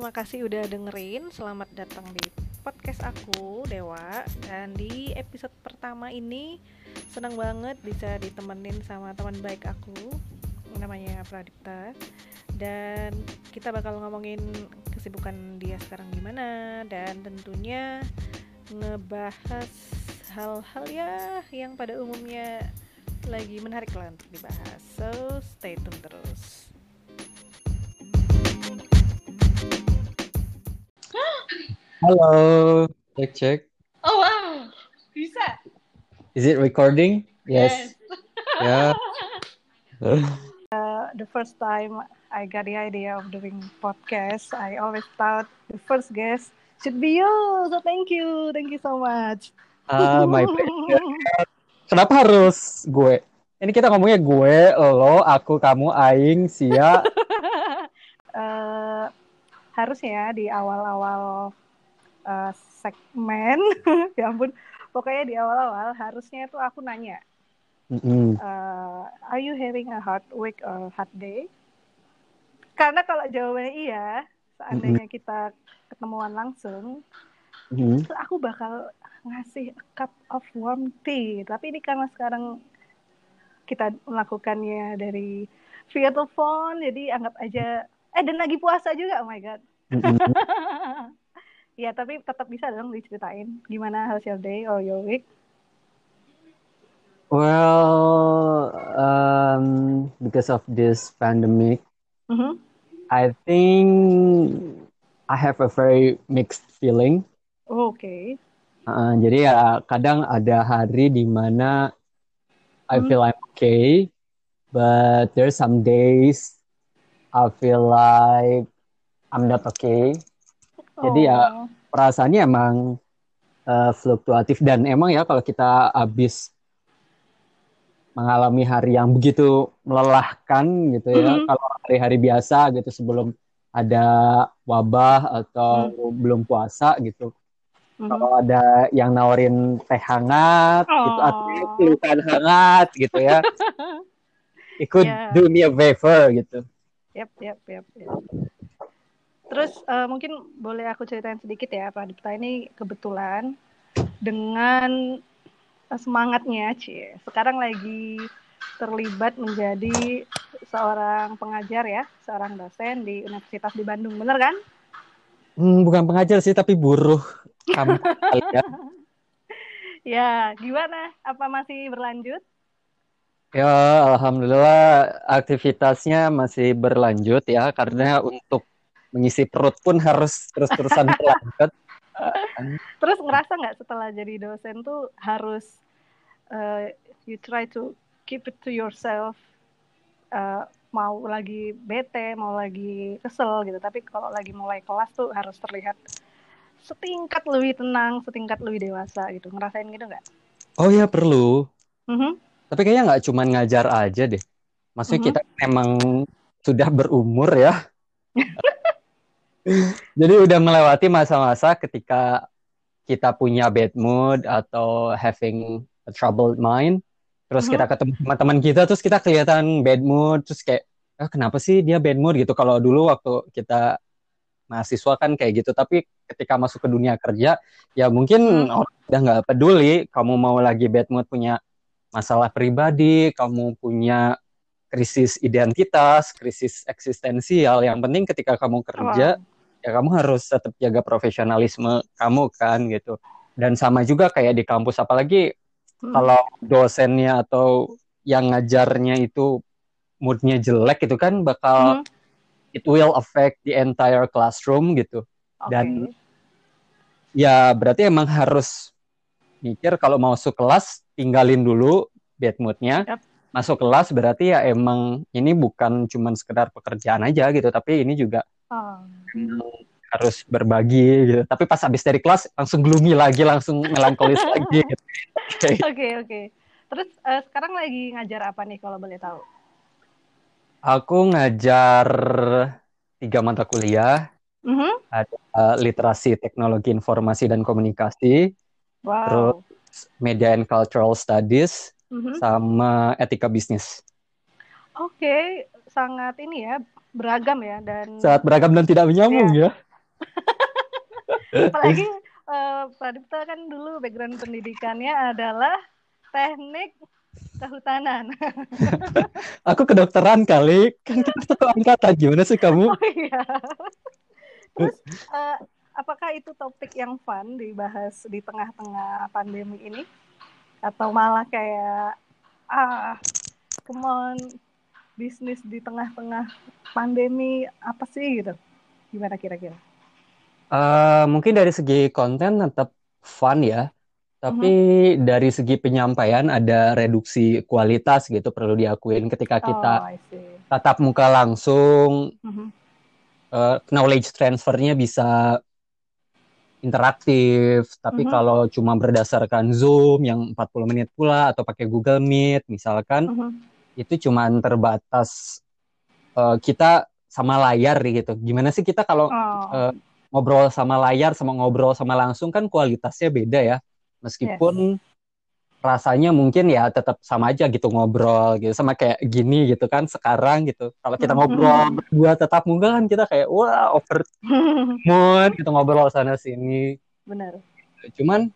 terima kasih udah dengerin. Selamat datang di podcast aku, Dewa. Dan di episode pertama ini senang banget bisa ditemenin sama teman baik aku namanya Pradipta. Dan kita bakal ngomongin kesibukan dia sekarang gimana dan tentunya ngebahas hal-hal ya yang pada umumnya lagi menarik lah untuk dibahas. So, stay tune terus. Halo, cek cek. Oh wow, bisa. Is it recording? Yes. Ya. Uh, the first time I got the idea of doing podcast, I always thought the first guest should be you. So thank you, thank you so much. Ah, my pleasure. Kenapa harus gue? Ini kita ngomongnya gue, lo, aku, kamu, aing, sia. uh, harusnya di awal-awal uh, segmen, ya ampun, pokoknya di awal-awal harusnya itu aku nanya, Mm-mm. uh, are you having a hard week or hard day? Karena kalau jawabannya iya, seandainya kita ketemuan langsung, terus aku bakal ngasih a cup of warm tea. Tapi ini karena sekarang kita melakukannya dari via telepon, jadi anggap aja, eh dan lagi puasa juga, oh my god. Mm-mm. ya tapi tetap bisa dong diceritain gimana how's your day or your week. Well, um, because of this pandemic, Mhm. I think I have a very mixed feeling. Oke. Uh, jadi ya kadang ada hari di mana I Hmm. feel I'm okay, but there's some days I feel like I'm not okay. Jadi ya Oh. perasaannya emang uh, fluktuatif dan emang ya kalau kita habis mengalami hari yang begitu melelahkan gitu ya, Mhm. kalau hari-hari biasa gitu sebelum ada wabah atau belum puasa gitu. Mhm. Kalau ada yang nawarin teh hangat gitu Oh. atau pelukan hangat gitu ya. Ikut Ya. do me a favor gitu. Yap, yap, yap, yap. Terus eh, mungkin boleh aku ceritain sedikit ya, Pak Dipta ini kebetulan dengan semangatnya, Cie. Sekarang lagi terlibat menjadi seorang pengajar ya, seorang dosen di Universitas di Bandung, bener kan? Hmm, bukan pengajar sih tapi buruh kamu ya. Ya, gimana? Apa masih berlanjut? Ya, alhamdulillah aktivitasnya masih berlanjut ya karena untuk mengisi perut pun harus terus-terusan berlanjut. Terus ngerasa nggak setelah jadi dosen tuh harus eh, you try to keep it to yourself, eh, mau lagi bete, mau lagi kesel gitu. Tapi kalau lagi mulai kelas tuh harus terlihat setingkat lebih tenang, setingkat lebih dewasa gitu. Ngerasain gitu nggak? Oh ya perlu. Mhm. Tapi kayaknya nggak cuman ngajar aja deh. Maksudnya Mhm. kita memang sudah berumur ya. Jadi udah melewati masa-masa ketika kita punya bad mood atau having a troubled mind. Terus Mhm. kita ketemu sama teman kita, terus kita kelihatan bad mood, terus kayak, ah, kenapa sih dia bad mood gitu? Kalau dulu waktu kita mahasiswa kan kayak gitu, tapi ketika masuk ke dunia kerja, ya mungkin Hmm. orang udah nggak peduli, kamu mau lagi bad mood punya masalah pribadi, kamu punya krisis identitas, krisis eksistensial. Yang penting ketika kamu kerja, Wow. Ya kamu harus tetap jaga profesionalisme kamu kan gitu. Dan sama juga kayak di kampus, apalagi Mhm. kalau dosennya atau yang ngajarnya itu moodnya jelek gitu kan, bakal Mhm. it will affect the entire classroom gitu. Oke. Dan ya berarti emang harus mikir kalau mau masuk kelas tinggalin dulu bad moodnya. Yap. Masuk kelas berarti ya emang ini bukan cuman sekedar pekerjaan aja gitu, tapi ini juga Oh. harus berbagi gitu. Tapi pas habis dari kelas langsung gloomy lagi, langsung melankolis lagi gitu. Kayak- Oke, oke. Terus eh, sekarang lagi ngajar apa nih kalau boleh tahu? Aku ngajar tiga mata kuliah, Mhm. eh, literasi teknologi informasi dan komunikasi, Wow. media and cultural studies, Mhm. sama etika bisnis. Oke, sangat ini ya beragam ya dan Sangat beragam dan tidak menyambung ya. Apalagi uh, Pradipta kan dulu background pendidikannya adalah teknik kehutanan. Aku kedokteran kali, kan kita satu angkatan. Gimana sih kamu? Oh iya. Terus uh, apakah itu topik yang fun dibahas di tengah-tengah pandemi ini? Atau malah kayak ah, come on, bisnis di tengah-tengah pandemi apa sih gitu? Gimana kira-kira? Uh, mungkin dari segi konten tetap fun ya, tapi mm-hmm. dari segi penyampaian ada reduksi kualitas gitu perlu diakuin ketika kita oh, tatap muka langsung, mm-hmm. uh, knowledge transfernya bisa interaktif. Tapi mm-hmm. kalau cuma berdasarkan Zoom yang 40 menit pula atau pakai Google Meet misalkan, mm-hmm. Itu cuma terbatas uh, kita sama layar gitu. Gimana sih kita kalau oh. uh, ngobrol sama layar sama ngobrol sama langsung kan kualitasnya beda ya. Meskipun yes. rasanya mungkin ya tetap sama aja gitu ngobrol gitu sama kayak gini gitu kan sekarang gitu. Kalau kita ngobrol berdua tetap muka kan kita kayak wah over mood gitu ngobrol sana sini. Benar. Cuman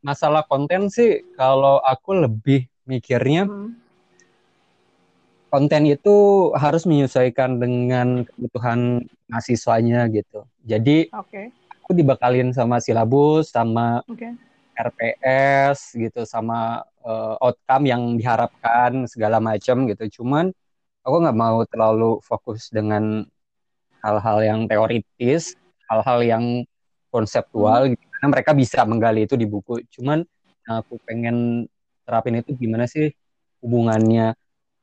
masalah konten sih kalau aku lebih mikirnya hmm konten itu harus menyesuaikan dengan kebutuhan mahasiswanya gitu. Jadi okay. aku dibakalin sama silabus, sama okay. RPS gitu, sama uh, outcome yang diharapkan segala macam gitu. Cuman aku nggak mau terlalu fokus dengan hal-hal yang teoritis, hal-hal yang konseptual, hmm. gitu. karena mereka bisa menggali itu di buku. Cuman aku pengen terapin itu gimana sih hubungannya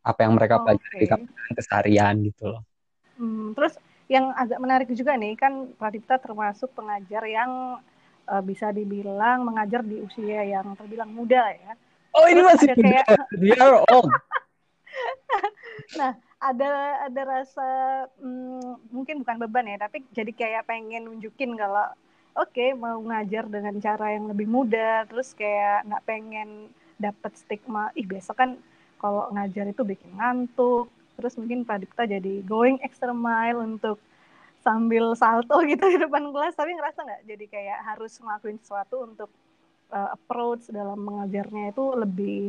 apa yang mereka okay. pelajari di kampus keseharian gitu loh. Hmm, terus yang agak menarik juga nih kan Pradipta termasuk pengajar yang uh, bisa dibilang mengajar di usia yang terbilang muda ya. Oh ini terus masih kayak we are old. nah ada ada rasa hmm, mungkin bukan beban ya tapi jadi kayak pengen nunjukin kalau oke okay, mau ngajar dengan cara yang lebih mudah terus kayak nggak pengen dapat stigma ih besok kan kalau ngajar itu bikin ngantuk terus mungkin Pak Dikta jadi going extra mile untuk sambil salto gitu di depan kelas. Tapi ngerasa nggak jadi kayak harus ngelakuin sesuatu untuk uh, approach dalam mengajarnya itu lebih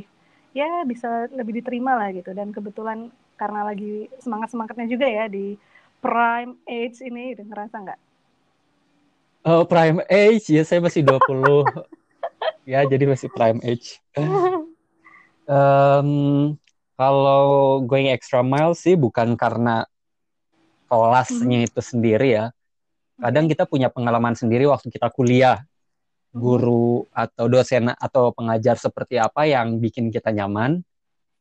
ya bisa lebih diterima lah gitu. Dan kebetulan karena lagi semangat semangatnya juga ya di prime age ini gitu, ngerasa nggak? Oh prime age? Ya saya masih 20 ya jadi masih prime age Um, kalau going extra mile sih bukan karena kelasnya hmm. itu sendiri ya. Kadang kita punya pengalaman sendiri waktu kita kuliah. Guru atau dosen atau pengajar seperti apa yang bikin kita nyaman.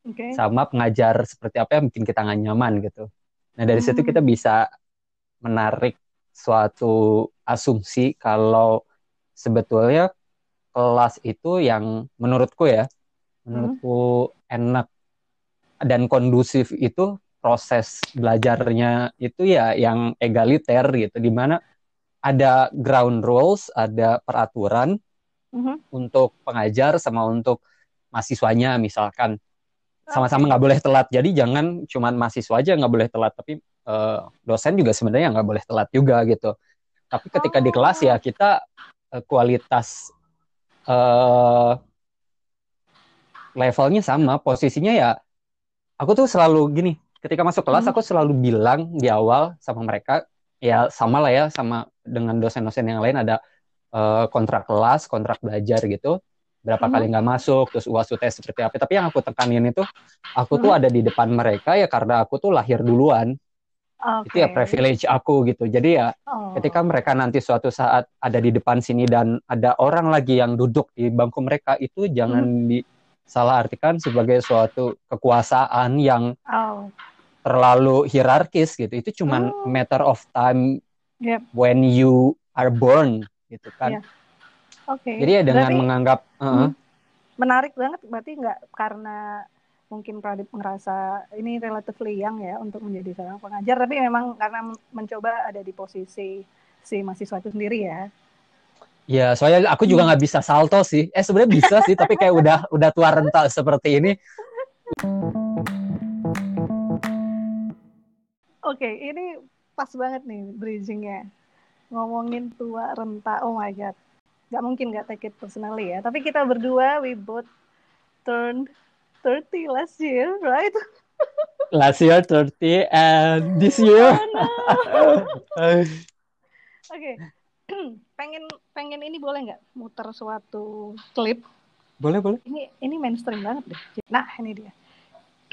Okay. Sama pengajar seperti apa yang bikin kita nggak nyaman gitu. Nah dari hmm. situ kita bisa menarik suatu asumsi kalau sebetulnya kelas itu yang menurutku ya menurutku hmm. enak dan kondusif itu proses belajarnya itu ya yang egaliter gitu di mana ada ground rules, ada peraturan mm-hmm. untuk pengajar sama untuk mahasiswanya misalkan sama-sama nggak boleh telat. Jadi jangan cuma mahasiswa aja nggak boleh telat, tapi uh, dosen juga sebenarnya nggak boleh telat juga gitu. Tapi ketika oh. di kelas ya kita uh, kualitas uh, levelnya sama, posisinya ya aku tuh selalu gini, ketika masuk kelas hmm. aku selalu bilang di awal sama mereka ya sama lah ya sama dengan dosen-dosen yang lain ada uh, kontrak kelas, kontrak belajar gitu. Berapa hmm. kali nggak masuk, terus uas UTS seperti apa. Tapi yang aku tekanin itu, aku hmm. tuh ada di depan mereka ya karena aku tuh lahir duluan. Okay. Itu ya privilege aku gitu. Jadi ya oh. ketika mereka nanti suatu saat ada di depan sini dan ada orang lagi yang duduk di bangku mereka itu jangan hmm. di salah artikan sebagai suatu kekuasaan yang oh. terlalu hierarkis gitu. Itu cuma oh. matter of time yep. when you are born gitu kan. Yeah. Oke. Okay. Jadi ya dengan berarti, menganggap uh, menarik banget berarti nggak karena mungkin Pradip ngerasa ini relatively young ya untuk menjadi seorang pengajar tapi memang karena mencoba ada di posisi si mahasiswa itu sendiri ya Ya, soalnya aku juga nggak bisa salto sih. Eh sebenarnya bisa sih, tapi kayak udah udah tua renta seperti ini. Oke, okay, ini pas banget nih bridgingnya. ngomongin tua renta. Oh my god. Gak mungkin gak take it personally ya. Tapi kita berdua we both turned 30 last year, right? Last year 30 and this year. Oh, no. Oke. Pengen pengen ini boleh nggak muter suatu klip? boleh, boleh. Ini ini mainstream banget deh. Nah, ini dia.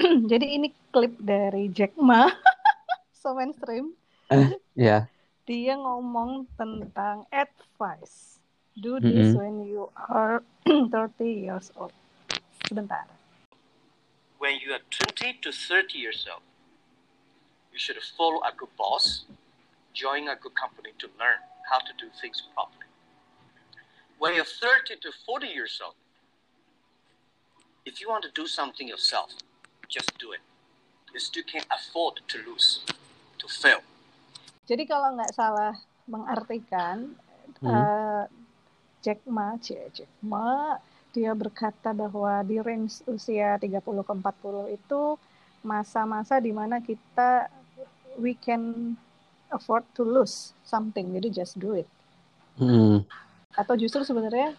Jadi ini klip dari Jack Ma. so mainstream. Ya. Dia ngomong tentang advice. Do this Mm-mm. when you are 30 years old. Sebentar. when you are 20 to 30 years old, you should follow a good boss, join a good company to learn how to do things properly. When you're 30 to 40 years old, if you want to do something yourself, just do it. You still can't afford to lose, to fail. Jadi kalau nggak salah mengartikan Hmm. eh, Jack Ma, Jack Ma, dia berkata bahwa di range usia 30 ke 40 itu masa-masa di mana kita we can afford to lose something. Jadi just do it. Mm. Atau justru sebenarnya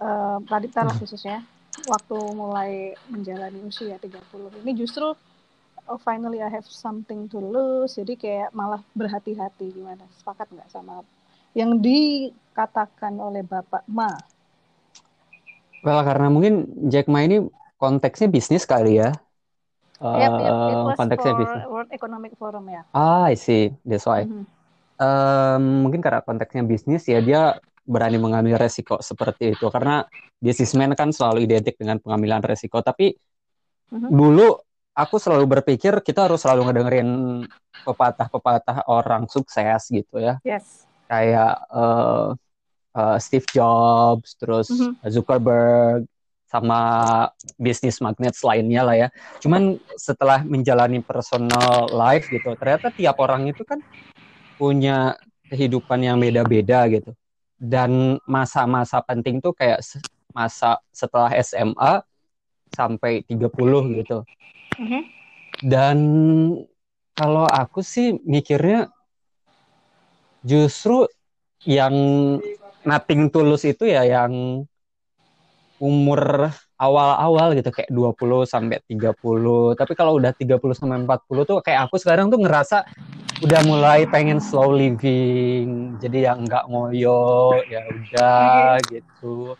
eh Radita lah khususnya waktu mulai menjalani usia 30 ini justru oh, finally I have something to lose jadi kayak malah berhati-hati gimana sepakat nggak sama yang dikatakan oleh Bapak Ma Well, karena mungkin Jack Ma ini konteksnya bisnis kali ya. Yap, yap, it was konteksnya for bisnis. World Economic Forum ya Ah, I see. That's why. Mhm. Em, mungkin karena konteksnya bisnis ya dia berani mengambil resiko seperti itu karena businessman kan selalu identik dengan pengambilan resiko tapi Mhm. dulu aku selalu berpikir kita harus selalu ngedengerin pepatah-pepatah orang sukses gitu ya yes kayak eh, eh, Steve Jobs terus Mhm. Zuckerberg sama bisnis magnets lainnya lah ya. Cuman setelah menjalani personal life gitu ternyata tiap orang itu kan punya kehidupan yang beda-beda gitu. Dan masa-masa penting tuh kayak masa setelah SMA sampai 30 gitu. Mhm. dan kalau aku sih mikirnya justru yang nothing tulus itu ya yang umur awal-awal gitu kayak 20 sampai 30. Tapi kalau udah 30 sampai 40 tuh kayak aku sekarang tuh ngerasa udah mulai pengen slow living. Jadi yang nggak ngoyo, ya udah gitu.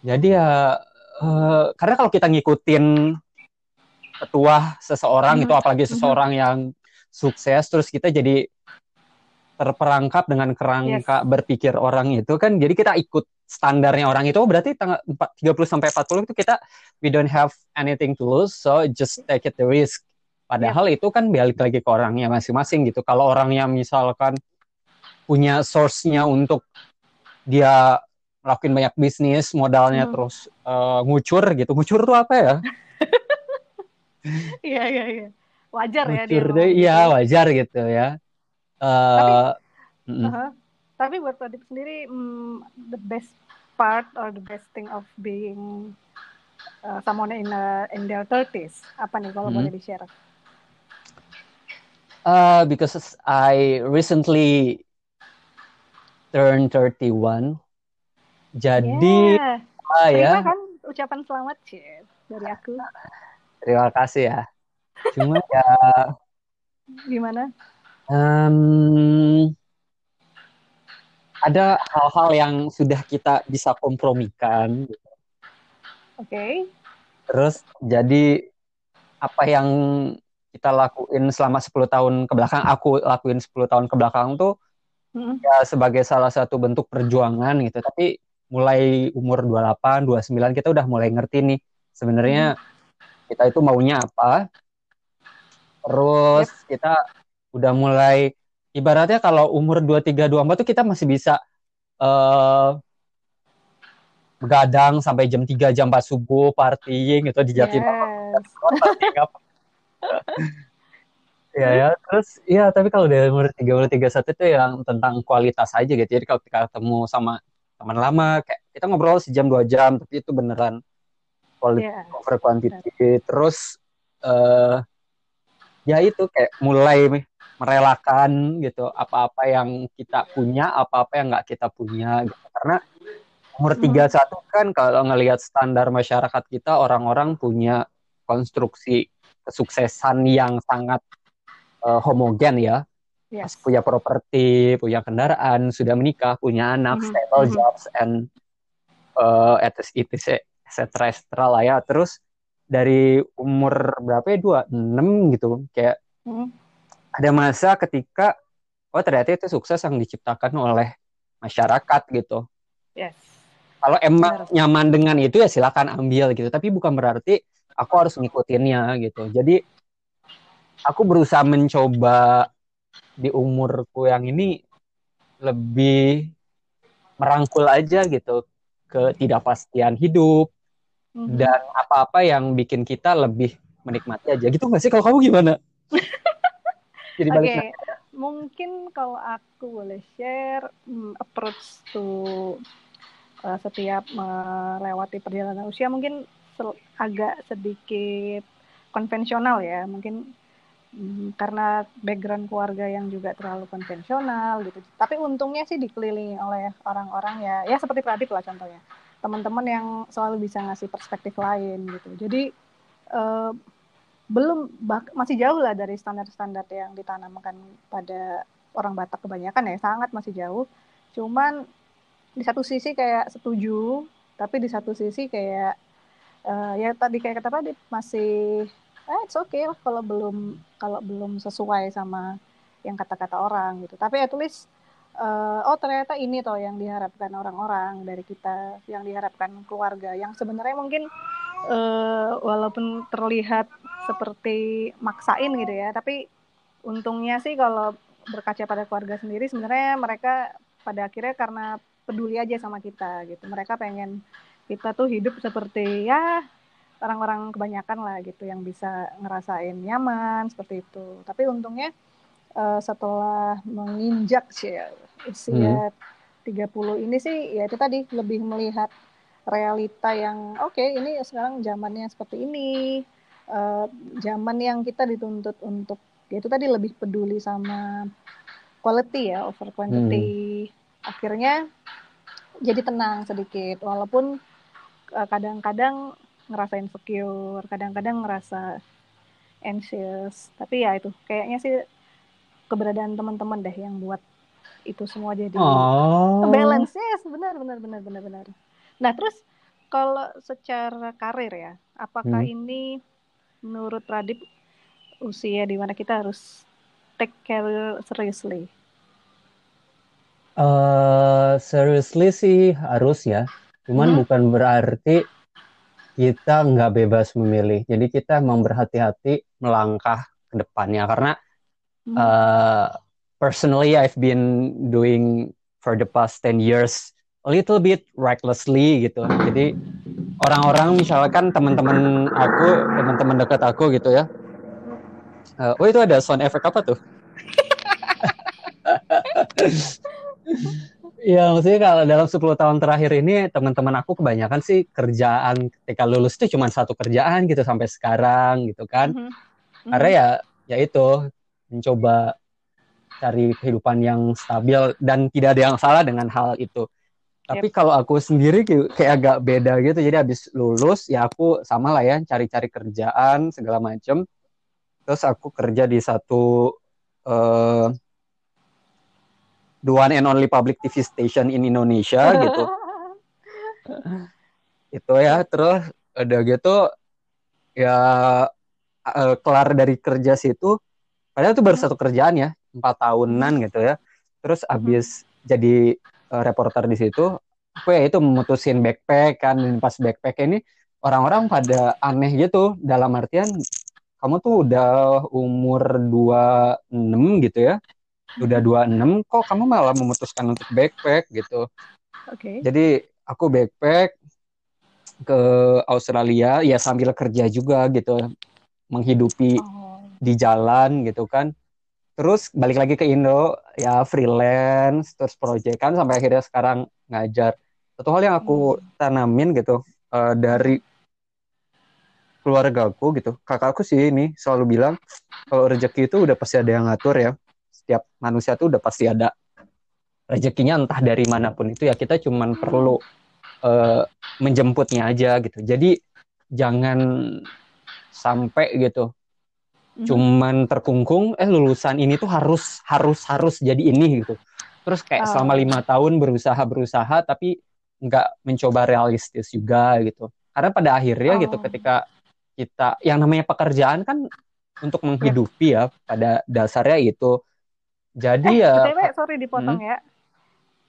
Jadi ya eh, karena kalau kita ngikutin petuah seseorang Mhm. itu apalagi seseorang yang sukses terus kita jadi terperangkap dengan kerangka berpikir orang itu kan jadi kita ikut standarnya orang itu. Oh, berarti tanggal 4 30 sampai 40 itu kita we don't have anything to lose so just take it the risk. Padahal itu kan balik lagi ke orangnya masing-masing gitu. Kalau orangnya misalkan punya source-nya untuk dia ngelakuin banyak bisnis modalnya Hmm. terus eh, ngucur gitu. Ngucur tuh apa ya? Iya iya iya. Wajar ya dia gitu iya ya. wajar gitu ya Eh, mm-mm. Aha. Tapi buat Radit sendiri, mm, the best part or the best thing of being uh, someone in uh, in their 30s apa nih kalau Hmm. boleh di-share? Uh, because I recently turned 31. Jadi Yeah. ah, ya, kan ucapan selamat sih dari aku. terima kasih ya. Cuma ya Gimana? Em, ada hal-hal yang sudah kita bisa kompromikan. Oke. Terus jadi apa yang kita lakuin selama 10 tahun ke belakang, aku lakuin 10 tahun ke belakang tuh Mm-mm. ya sebagai salah satu bentuk perjuangan gitu. Tapi mulai umur 28, 29 kita udah mulai ngerti nih sebenarnya kita itu maunya apa. Terus kita udah mulai ibaratnya kalau umur 23, 24 tuh kita masih bisa eh begadang sampai jam 3 jam 4 subuh partying gitu di Jatinangor. Yes. Ya ya terus ya tapi kalau dari umur 30 31 itu yang tentang kualitas aja gitu jadi kalau kita ketemu sama teman lama kayak kita ngobrol sejam dua jam tapi itu beneran quality Yeah. over quantity terus eh ya itu kayak mulai merelakan gitu apa-apa yang kita punya apa-apa yang nggak kita punya gitu. karena umur Hmm. 31 kan kalau ngelihat standar masyarakat kita orang-orang punya konstruksi kesuksesan yang sangat eh, homogen ya Yes. punya properti, punya kendaraan, sudah menikah, punya anak, Mhm, stable mhm. jobs and uh, etc etc lah ya. Terus dari umur berapa ya? 26 gitu. Kayak Mhm. Ada masa ketika oh ternyata itu sukses yang diciptakan oleh masyarakat gitu. Yes. Kalau emang Benar. nyaman dengan itu ya silakan ambil gitu. Tapi bukan berarti aku harus ngikutinnya gitu. Jadi aku berusaha mencoba di umurku yang ini lebih merangkul aja gitu ketidakpastian hidup Mhm. dan apa-apa yang bikin kita lebih menikmati aja gitu nggak sih kalau kamu gimana? Jadi Oke, balik mungkin kalau aku boleh share hmm, approach to uh, setiap melewati perjalanan usia mungkin agak sedikit konvensional ya, mungkin hmm, karena background keluarga yang juga terlalu konvensional gitu. Tapi untungnya sih dikelilingi oleh orang-orang ya, ya seperti Pradip lah contohnya, teman-teman yang selalu bisa ngasih perspektif lain gitu. Jadi eh, belum bak- masih jauh lah dari standar-standar yang ditanamkan pada orang Batak kebanyakan ya sangat masih jauh. Cuman di satu sisi kayak setuju tapi di satu sisi kayak eh, ya tadi kayak kata tadi masih eh it's okay lah kalau belum kalau belum sesuai sama yang kata-kata orang gitu. Tapi at least eh, oh ternyata ini toh yang diharapkan orang-orang dari kita yang diharapkan keluarga yang sebenarnya mungkin eh, walaupun terlihat seperti maksain gitu ya tapi untungnya sih kalau berkaca pada keluarga sendiri sebenarnya mereka pada akhirnya karena peduli aja sama kita gitu. Mereka pengen kita tuh hidup seperti ya orang-orang kebanyakan lah gitu yang bisa ngerasain nyaman seperti itu. Tapi untungnya eh, setelah menginjak sih ya, usia 30 ini sih ya itu tadi lebih melihat realita yang oke ini sekarang zamannya seperti ini. Eh, zaman yang kita dituntut untuk ya itu tadi lebih peduli sama quality ya over quantity. Akhirnya jadi tenang sedikit walaupun eh, kadang-kadang ngerasa insecure kadang-kadang ngerasa anxious. Tapi ya itu kayaknya sih keberadaan teman-teman deh yang buat itu semua jadi Oh. balance. Yes benar benar benar benar benar nah terus kalau secara karir ya apakah Hmm. ini menurut Radip usia di mana kita harus take care seriously Eh, seriously sih harus ya. Cuman Hmm. bukan berarti kita nggak bebas memilih. Jadi kita emang berhati-hati melangkah ke depannya. Karena Hmm. uh, personally I've been doing for the past 10 years little bit recklessly gitu. Jadi orang-orang misalkan teman-teman aku, teman-teman dekat aku gitu ya. Uh, oh itu ada sound effect apa tuh? Ya maksudnya kalau dalam 10 tahun terakhir ini teman-teman aku kebanyakan sih kerjaan ketika lulus itu cuma satu kerjaan gitu sampai sekarang gitu kan. Mhm. Karena ya ya itu mencoba cari kehidupan yang stabil dan tidak ada yang salah dengan hal itu. Tapi kalau aku sendiri kayak agak beda gitu. Jadi habis lulus ya aku sama lah ya cari-cari kerjaan segala macem. Terus aku kerja di satu eh the one and only public TV station in Indonesia gitu. Itu ya terus ada gitu ya eh, kelar dari kerja situ padahal itu baru satu kerjaan ya empat tahunan gitu ya terus abis jadi eh, reporter di situ ya itu memutusin backpack kan dan pas backpack ini orang-orang pada aneh gitu dalam artian kamu tuh udah umur 26 gitu ya udah 26 kok kamu malah memutuskan untuk backpack gitu Oke. jadi aku backpack ke Australia ya sambil kerja juga gitu menghidupi Oh. di jalan gitu kan terus balik lagi ke Indo ya freelance terus proyekan sampai akhirnya sekarang ngajar. Satu hal yang aku tanamin gitu eh, dari keluargaku gitu kakakku sih ini selalu bilang kalau rezeki itu udah pasti ada yang ngatur ya. Setiap manusia tuh udah pasti ada. Rezekinya entah dari mana pun itu ya kita cuman perlu uh, menjemputnya aja gitu. Jadi jangan sampai gitu mm-hmm. cuman terkungkung eh lulusan ini tuh harus harus harus jadi ini gitu terus kayak oh. selama lima tahun berusaha berusaha tapi nggak mencoba realistis juga gitu karena pada akhirnya gitu, oh. gitu ketika kita yang namanya pekerjaan kan untuk menghidupi ya, ya pada dasarnya itu jadi eh, ya BTW, sorry dipotong hmm. ya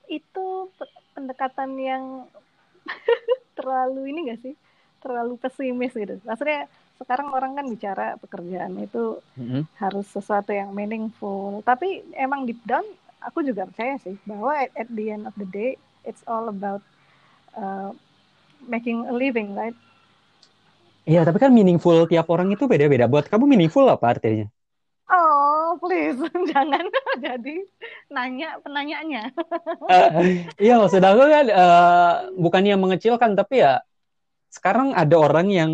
itu pendekatan yang terlalu ini gak sih terlalu pesimis gitu maksudnya sekarang orang kan bicara pekerjaan itu mm-hmm. harus sesuatu yang meaningful tapi emang deep down aku juga percaya sih bahwa at, at the end of the day it's all about uh, making a living right Iya, tapi kan meaningful tiap orang itu beda-beda. Buat kamu meaningful apa artinya? Oh, please, jangan jadi nanya penanyanya. uh, iya, maksud aku kan uh, bukannya mengecilkan, tapi ya sekarang ada orang yang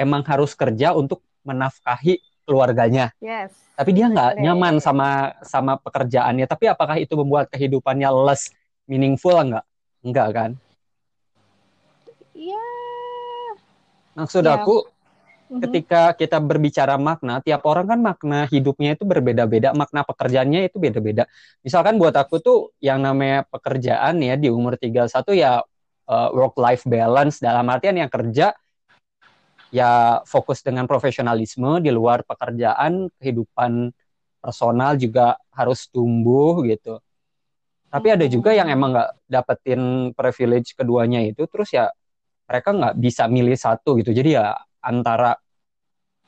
emang harus kerja untuk menafkahi keluarganya. Yes. Tapi dia nggak nyaman sama sama pekerjaannya. Tapi apakah itu membuat kehidupannya less meaningful enggak? Enggak kan? Iya. Yeah. Maksud yeah. aku mm-hmm. ketika kita berbicara makna, tiap orang kan makna hidupnya itu berbeda-beda, makna pekerjaannya itu beda-beda. Misalkan buat aku tuh yang namanya pekerjaan ya di umur 31 ya uh, work life balance dalam artian yang kerja ya fokus dengan profesionalisme di luar pekerjaan kehidupan personal juga harus tumbuh gitu tapi ada juga yang emang nggak dapetin privilege keduanya itu terus ya mereka nggak bisa milih satu gitu jadi ya antara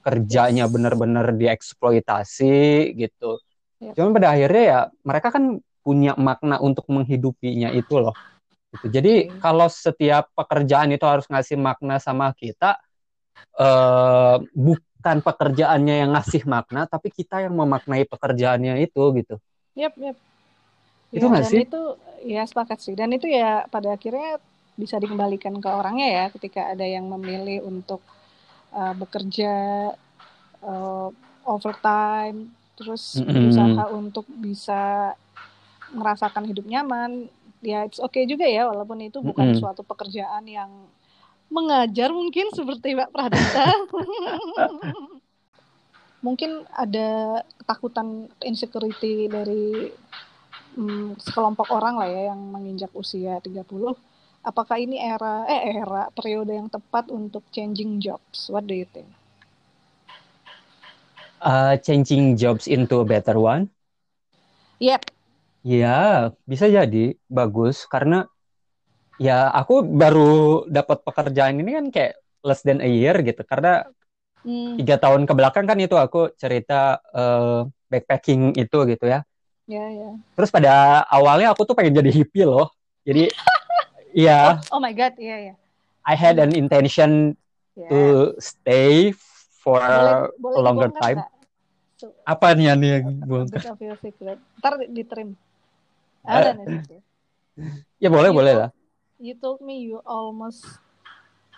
kerjanya benar-benar dieksploitasi gitu yep. cuman pada akhirnya ya mereka kan punya makna untuk menghidupinya itu loh Gitu. Jadi okay. kalau setiap pekerjaan itu harus ngasih makna sama kita, uh, bukan pekerjaannya yang ngasih makna, tapi kita yang memaknai pekerjaannya itu gitu. Yap, yap. Itu ya, sih? Itu ya sepakat sih. Dan itu ya pada akhirnya bisa dikembalikan ke orangnya ya, ketika ada yang memilih untuk uh, bekerja uh, overtime, terus mm -hmm. berusaha untuk bisa merasakan hidup nyaman ya it's okay juga ya walaupun itu bukan mm -hmm. suatu pekerjaan yang mengajar mungkin seperti Mbak Pradita. mungkin ada ketakutan insecurity dari hmm, sekelompok orang lah ya yang menginjak usia 30. Apakah ini era eh era periode yang tepat untuk changing jobs? What do you think? Uh, changing jobs into a better one? Yep, Ya, bisa jadi bagus karena ya aku baru dapat pekerjaan ini kan kayak less than a year gitu karena hmm. tiga tahun ke belakang kan itu aku cerita uh, backpacking itu gitu ya. Ya, ya. Terus pada awalnya aku tuh pengen jadi hippie loh. Jadi ya. Oh, oh my god, iya yeah, ya. Yeah. I had an intention yeah. to stay for boleh, boleh a longer time. Apa nih yang buang? Ntar ditrim. Ada nih. ya boleh you boleh lah. You told me you almost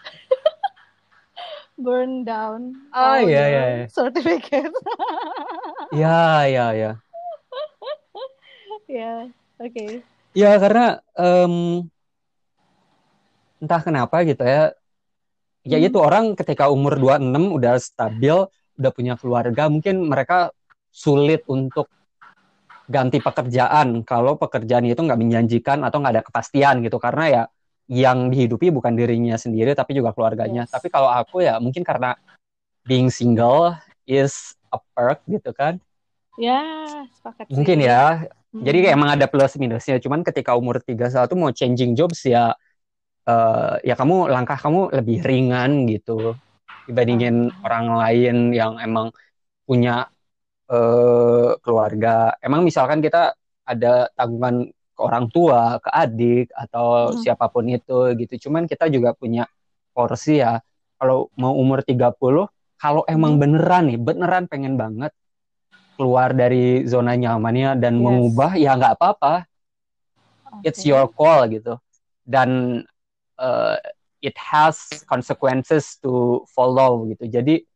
burn down oh, all iya, iya, iya. certificate. ya ya ya. Ya, oke. Ya karena um, entah kenapa gitu ya. Ya hmm. itu orang ketika umur 26 udah stabil, udah punya keluarga, mungkin mereka sulit untuk ganti pekerjaan kalau pekerjaan itu nggak menjanjikan atau nggak ada kepastian gitu karena ya yang dihidupi bukan dirinya sendiri tapi juga keluarganya. Yes. Tapi kalau aku ya mungkin karena being single is a perk gitu kan. Ya, sepakat. Mungkin ya. Hmm. Jadi emang ada plus minusnya. Cuman ketika umur 31 mau changing jobs ya uh, ya kamu langkah kamu lebih ringan gitu dibandingin hmm. orang lain yang emang punya uh, keluarga. Emang misalkan kita ada tanggungan ke orang tua, ke adik atau hmm. siapa pun itu gitu. Cuman kita juga punya porsi ya. Kalau mau umur 30, kalau emang beneran nih, beneran pengen banget keluar dari zona nyamannya dan yes. mengubah ya nggak apa-apa. Okay. It's your call gitu. Dan uh, it has consequences to follow gitu. Jadi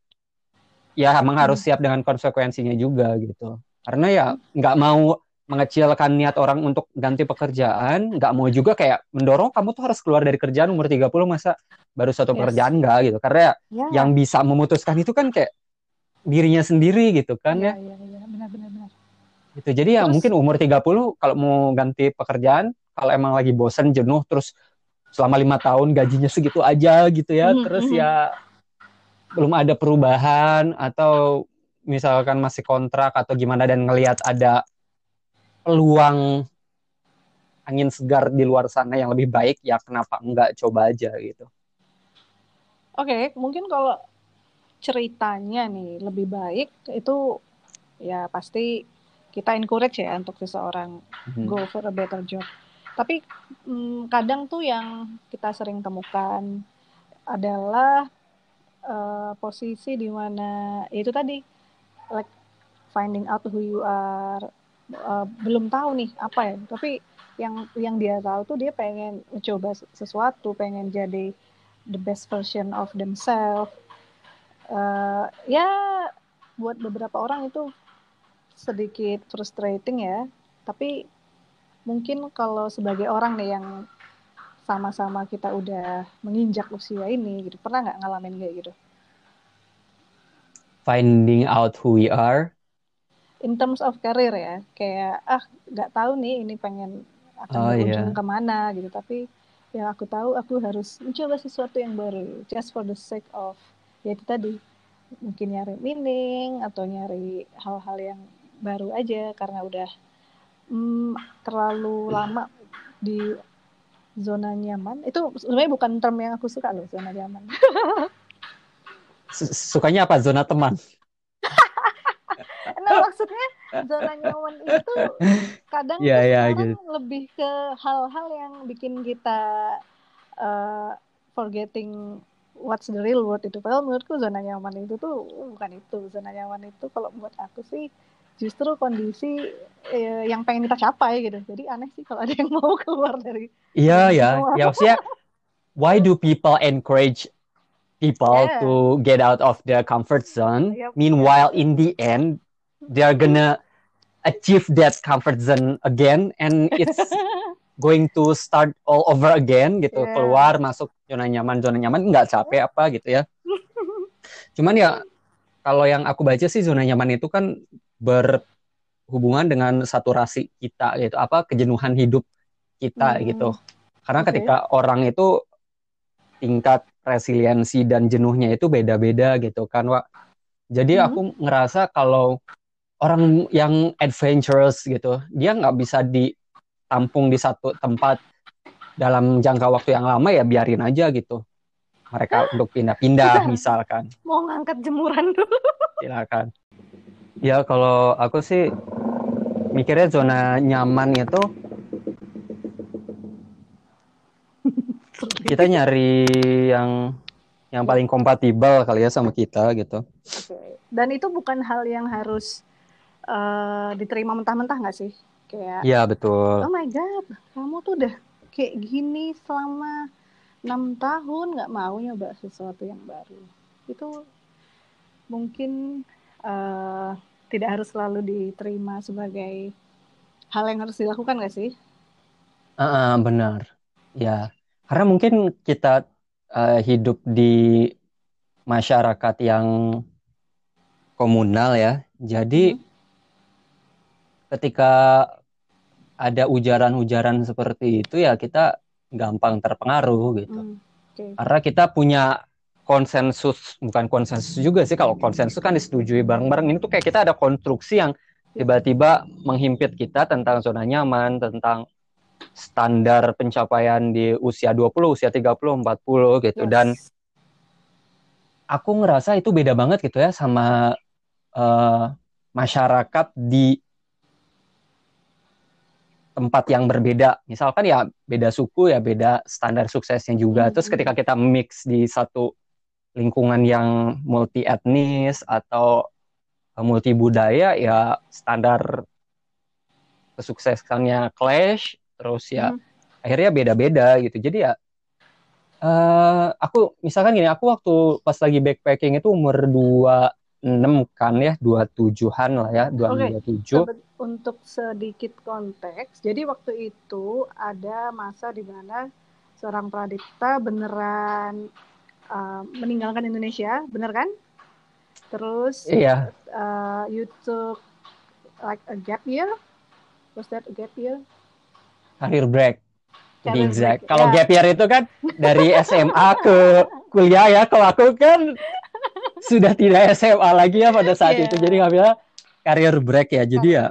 ya emang hmm. harus siap dengan konsekuensinya juga gitu karena ya nggak mau mengecilkan niat orang untuk ganti pekerjaan nggak mau juga kayak mendorong kamu tuh harus keluar dari kerjaan umur 30 masa baru satu Yes. pekerjaan nggak gitu karena Ya. yang bisa memutuskan itu kan kayak dirinya sendiri gitu kan Iya, ya iya, iya, benar benar benar. gitu jadi ya Terus- mungkin umur 30 kalau mau ganti pekerjaan kalau emang lagi bosen jenuh terus selama lima tahun gajinya segitu aja gitu ya Mhm, terus mhm. ya belum ada perubahan atau misalkan masih kontrak atau gimana dan ngelihat ada peluang angin segar di luar sana yang lebih baik ya kenapa enggak coba aja gitu Oke, mungkin kalau ceritanya nih lebih baik itu ya pasti kita encourage ya untuk seseorang Mhm. go for a better job. Tapi mm, kadang tuh yang kita sering temukan adalah eh, posisi di mana ya itu tadi like finding out who you are eh, belum tahu nih apa ya. Tapi yang yang dia tahu tuh dia pengen mencoba sesuatu, pengen jadi the best version of themselves. Eh, ya buat beberapa orang itu sedikit frustrating ya. Tapi mungkin kalau sebagai orang nih yang sama-sama kita udah menginjak usia ini gitu, pernah nggak ngalamin kayak gitu? finding out who we are In terms of career ya, kayak ah nggak tahu nih ini pengen akan Oh, berujung iya. ke mana gitu, tapi yang aku tahu aku harus mencoba sesuatu yang baru, just for the sake of ya itu tadi mungkin nyari meaning atau nyari hal-hal yang baru aja karena udah mm, terlalu lama di zona nyaman. Itu sebenarnya bukan term yang aku suka loh zona nyaman. Su- sukanya apa zona teman Nah maksudnya zona nyaman itu kadang Iya, tuh iya, gitu. lebih ke hal-hal yang bikin kita uh, forgetting what's the real world itu. Padahal menurutku zona nyaman itu tuh bukan itu. Zona nyaman itu kalau buat aku sih justru kondisi eh, yang pengen kita capai gitu. Jadi aneh sih kalau ada yang mau keluar dari Iya ya, ya maksudnya why do people encourage people Yeah. to get out of their comfort zone? Yep. Meanwhile, in the end, they're gonna achieve that comfort zone again, and it's going to start all over again gitu. Yeah. Keluar masuk zona nyaman, zona nyaman nggak capek apa gitu ya. Cuman ya kalau yang aku baca sih zona nyaman itu kan berhubungan dengan saturasi kita gitu, apa kejenuhan hidup kita Hmm. gitu. Karena Oke. ketika orang itu tingkat resiliensi dan jenuhnya itu beda-beda gitu kan, Wak. Jadi Hmm. aku ngerasa kalau orang yang adventurous gitu, dia nggak bisa ditampung di satu tempat dalam jangka waktu yang lama ya biarin aja gitu. Mereka untuk pindah-pindah misalkan, mau ngangkat jemuran dulu. silakan. Ya kalau aku sih mikirnya zona nyaman itu kita nyari yang yang paling kompatibel kali ya sama kita gitu. Oke. Dan itu bukan hal yang harus eh, diterima mentah-mentah nggak sih? Kayak, Iya betul. oh my god, kamu tuh udah kayak gini selama enam tahun nggak mau nyoba sesuatu yang baru. Itu mungkin eh, tidak harus selalu diterima sebagai hal yang harus dilakukan nggak sih? Ah, ah, benar. Ya, karena mungkin kita eh, hidup di masyarakat yang komunal ya. Jadi Hmm. Ketika ada ujaran-ujaran seperti itu ya kita gampang terpengaruh gitu. Hmm, Oke. Karena kita punya konsensus, bukan konsensus juga sih kalau konsensus kan disetujui bareng-bareng. Ini tuh kayak kita ada konstruksi yang tiba-tiba menghimpit kita tentang zona nyaman, tentang standar pencapaian di usia 20, usia 30, 40 gitu. Yes. Dan aku ngerasa itu beda banget gitu ya sama eh, masyarakat di tempat yang berbeda. Misalkan ya beda suku ya beda standar suksesnya juga. Terus hmm. ketika kita mix di satu lingkungan yang multi etnis atau multi budaya ya standar kesuksesannya clash terus ya Hmm. akhirnya beda-beda gitu. Jadi ya eh aku misalkan gini, aku waktu pas lagi backpacking itu umur 2 kan ya, 27-an lah ya, 27. Sebe- Untuk sedikit konteks, jadi waktu itu ada masa di mana seorang Pradipta beneran uh, meninggalkan Indonesia, bener kan? Terus Iya, uh, you took like a gap year? Was that a gap year? career break. To be Career exact. break, Kalau ya. gap year itu kan dari SMA ke kuliah ya. Kalau aku kan sudah tidak SMA lagi ya pada saat Iya. itu. Jadi nggak bilang career break ya. Jadi ya.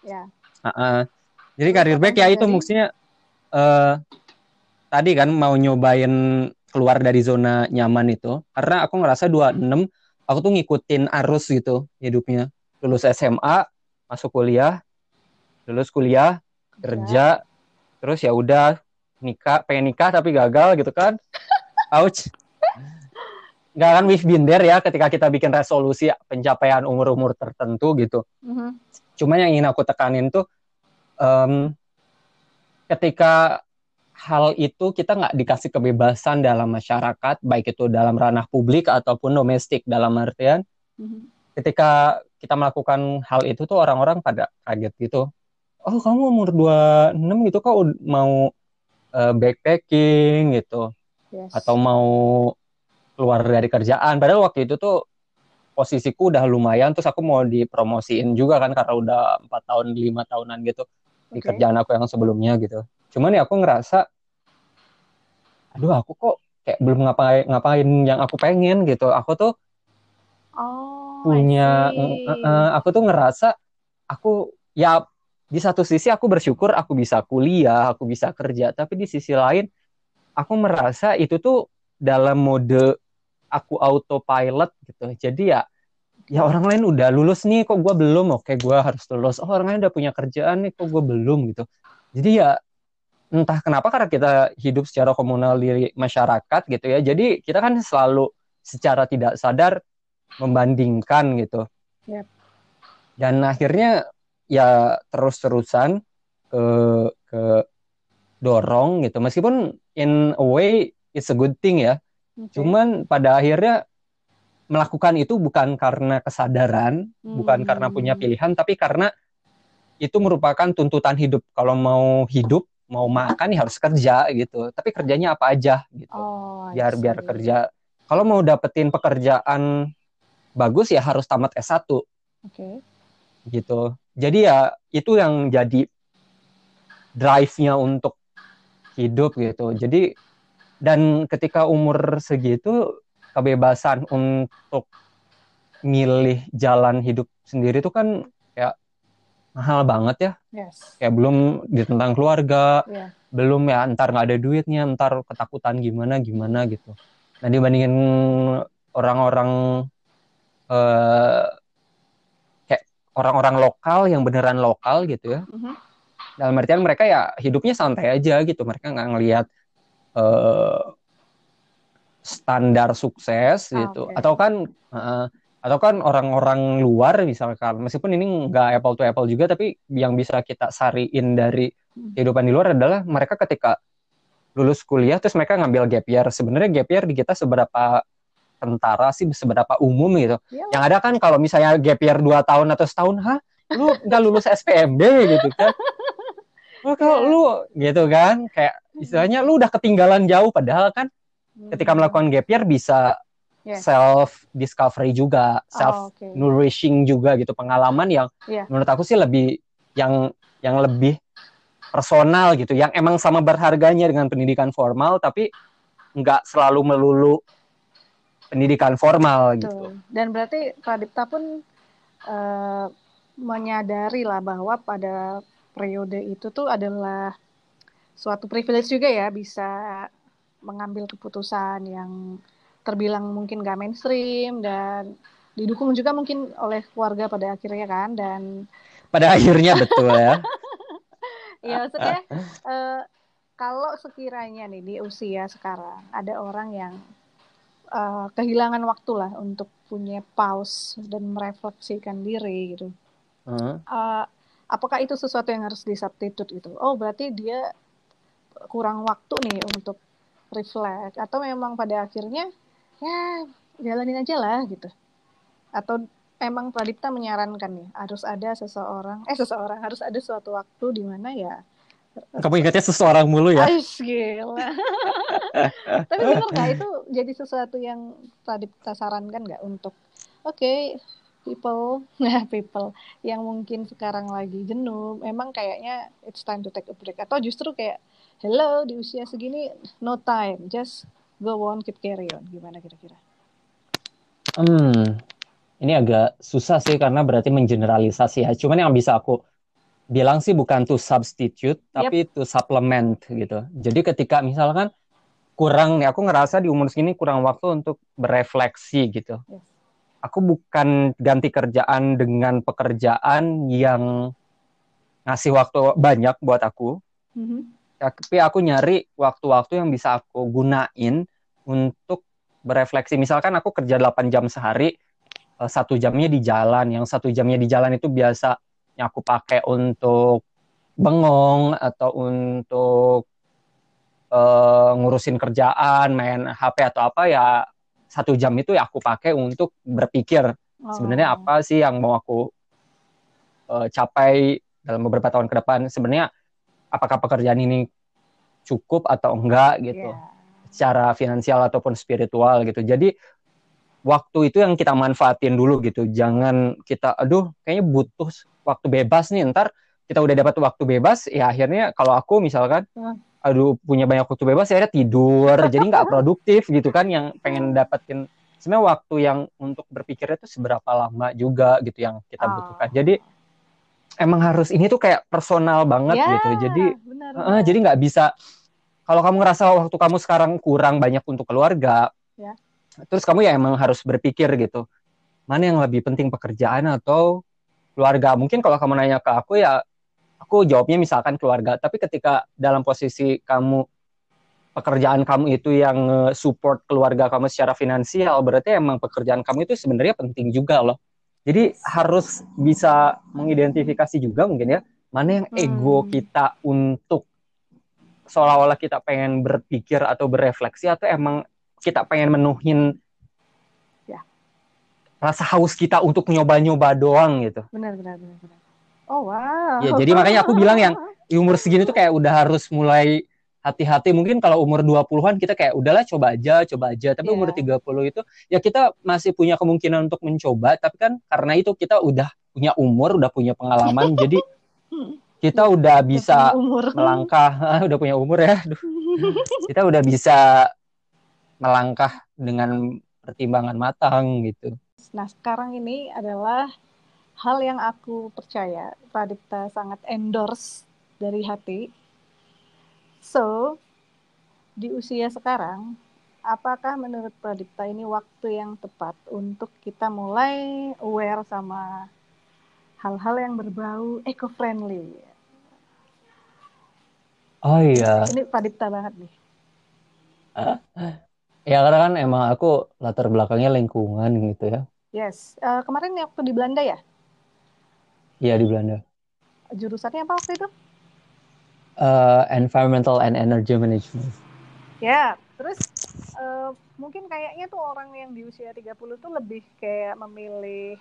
Ya. uh-uh. jadi apa break ya itu terjadi? maksudnya eh tadi kan mau nyobain keluar dari zona nyaman itu. Karena aku ngerasa 26 aku tuh ngikutin arus gitu hidupnya. Lulus SMA, masuk kuliah, lulus kuliah, kerja terus ya udah nikah pengen nikah tapi gagal gitu kan ouch nggak kan we've been there ya ketika kita bikin resolusi pencapaian umur-umur tertentu gitu Mhm. cuma yang ingin aku tekanin tuh em, ketika hal itu kita nggak dikasih kebebasan dalam masyarakat baik itu dalam ranah publik ataupun domestik dalam artian Mhm. ketika kita melakukan hal itu tuh orang-orang pada kaget gitu. Oh, kamu umur 26 gitu kok mau eh, backpacking gitu Yes. atau mau keluar dari kerjaan. Padahal waktu itu tuh posisiku udah lumayan terus aku mau dipromosiin juga kan karena udah empat tahun lima tahunan gitu di Oke. kerjaan aku yang sebelumnya gitu. Cuman ya aku ngerasa aduh aku kok kayak belum ngapain ngapain yang aku pengen gitu. Aku tuh Oh, punya aku tuh ngerasa aku ya di satu sisi aku bersyukur aku bisa kuliah, aku bisa kerja, tapi di sisi lain aku merasa itu tuh dalam mode aku autopilot gitu. Jadi ya ya orang lain udah lulus nih kok gue belum, oke gue harus lulus. Oh orang lain udah punya kerjaan nih kok gue belum gitu. Jadi ya entah kenapa karena kita hidup secara komunal di masyarakat gitu ya. Jadi kita kan selalu secara tidak sadar membandingkan gitu. Yap. Dan akhirnya ya terus-terusan ke ke dorong gitu. Meskipun in a way it's a good thing ya. Oke. Cuman pada akhirnya melakukan itu bukan karena kesadaran, bukan Hmm. karena punya pilihan, tapi karena itu merupakan tuntutan hidup. Kalau mau hidup, mau makan ya harus kerja gitu. Tapi kerjanya apa aja gitu. Oh, biar biar kerja. Kalau mau dapetin pekerjaan bagus ya harus tamat S1 Oke. gitu. Jadi ya itu yang jadi drive-nya untuk hidup gitu. Jadi dan ketika umur segitu kebebasan untuk milih jalan hidup sendiri itu kan kayak mahal banget ya. Yes. Kayak belum ditentang keluarga, Iya. belum ya ntar nggak ada duitnya, ntar ketakutan gimana gimana gitu. Nah dibandingin orang-orang eh kayak orang-orang lokal yang beneran lokal gitu ya. Mhm. Dalam artian mereka ya hidupnya santai aja gitu. Mereka nggak ngelihat eh standar sukses Ah, gitu. oke. Atau kan eh, atau kan orang-orang luar misalkan meskipun ini nggak apple to apple juga tapi yang bisa kita sariin dari Hmm. kehidupan di luar adalah mereka ketika lulus kuliah terus mereka ngambil gap year. Sebenarnya gap year di kita seberapa kentara sih seberapa umum gitu. Iyalah. Yang ada kan kalau misalnya gap year 2 tahun atau setahun, hah? Lu nggak lulus SPMB gitu kan? Oh, kalau Iya. lu gitu kan, kayak istilahnya lu udah ketinggalan jauh padahal kan ketika Hmm. melakukan gap year bisa Yes. self discovery juga, self Oh, oke. nourishing juga gitu, pengalaman yang Iya. menurut aku sih lebih yang yang lebih personal gitu, yang emang sama berharganya dengan pendidikan formal tapi nggak selalu melulu pendidikan formal gitu. Betul. Dan berarti Pradipta pun eh, menyadari lah bahwa pada periode itu tuh adalah suatu privilege juga ya bisa mengambil keputusan yang terbilang mungkin gak mainstream dan didukung juga mungkin oleh keluarga pada akhirnya kan dan Pada akhirnya betul ya. ya maksudnya eh, kalau sekiranya nih di usia sekarang ada orang yang eh, kehilangan waktu lah untuk punya pause dan merefleksikan diri gitu. Heeh. Eh, apakah itu sesuatu yang harus disubstitute gitu? Oh berarti dia kurang waktu nih untuk reflect atau memang pada akhirnya ya jalanin aja lah gitu. atau emang Pradipta menyarankan nih harus ada seseorang eh seseorang harus ada suatu waktu di mana ya Kamu ingatnya seseorang mulu ya? Ais, gila. Tapi benar nggak itu jadi sesuatu yang Pradipta sarankan nggak untuk oke people nah people yang mungkin sekarang lagi jenuh memang kayaknya it's time to take a break atau justru kayak hello di usia segini no time just go on keep carry on gimana kira-kira Hmm, ini agak susah sih karena berarti mengeneralisasi ya. Cuman yang bisa aku bilang sih bukan to substitute, tapi to supplement gitu. Jadi ketika misalkan kurang nih, aku ngerasa di umur segini kurang waktu untuk berefleksi gitu. Yes. Aku bukan ganti kerjaan dengan pekerjaan yang ngasih waktu banyak buat aku, Mhm. Tapi aku nyari waktu-waktu yang bisa aku gunain untuk berefleksi. Misalkan aku kerja 8 jam sehari, eh, satu jamnya di jalan. Yang satu jamnya di jalan itu biasa yang aku pakai untuk bengong atau untuk eh, ngurusin kerjaan, main HP atau apa ya satu jam itu ya aku pakai untuk berpikir sebenarnya Oh. apa sih yang mau aku eh, capai dalam beberapa tahun ke depan. Sebenarnya apakah pekerjaan ini cukup atau enggak gitu Iya. secara finansial ataupun spiritual gitu. Jadi waktu itu yang kita manfaatin dulu gitu. Jangan kita aduh kayaknya butuh waktu bebas nih ntar kita udah dapat waktu bebas ya akhirnya kalau aku misalkan Hmm. aduh punya banyak waktu bebas ya akhirnya tidur jadi nggak produktif gitu kan yang pengen dapetin sebenarnya waktu yang untuk berpikirnya itu seberapa lama juga gitu yang kita Oh. butuhkan. Jadi emang harus ini tuh kayak personal banget Ya, gitu. Jadi benar, Heeh, benar. jadi nggak bisa kalau kamu ngerasa waktu kamu sekarang kurang banyak untuk keluarga, Ya. terus kamu ya emang harus berpikir gitu, mana yang lebih penting pekerjaan atau keluarga. Mungkin kalau kamu nanya ke aku ya, aku jawabnya misalkan keluarga. Tapi ketika dalam posisi kamu pekerjaan kamu itu yang support keluarga kamu secara finansial, berarti emang pekerjaan kamu itu sebenarnya penting juga loh. Jadi harus bisa mengidentifikasi juga mungkin ya mana yang ego Hmm. kita untuk seolah-olah kita pengen berpikir atau berefleksi atau emang kita pengen menuhin Ya. rasa haus kita untuk nyoba-nyoba doang gitu. benar benar benar benar. Oh wow. Ya, jadi makanya aku bilang yang Di umur segini tuh kayak udah harus mulai hati-hati. Mungkin kalau umur 20-an kita kayak udahlah coba aja, coba aja. Tapi Iya. umur 30 itu ya kita masih punya kemungkinan untuk mencoba, tapi kan karena itu kita udah punya umur, udah punya pengalaman, jadi kita udah bisa umur. melangkah ah, udah punya umur ya Aduh. kita udah bisa melangkah dengan pertimbangan matang gitu Nah, sekarang ini adalah hal yang aku percaya Pradipta sangat endorse dari hati. So, di usia sekarang, apakah menurut Pradipta ini waktu yang tepat untuk kita mulai aware sama hal-hal yang berbau eco-friendly? oh iya Ini Pradipta banget nih. ya karena kan emang aku latar belakangnya lingkungan gitu ya Yes, Eh, kemarin waktu di Belanda ya, iya di Belanda jurusannya apa waktu itu? Eh, environmental and energy management Ya, terus eh, mungkin kayaknya tuh orang yang di usia 30 tuh lebih kayak memilih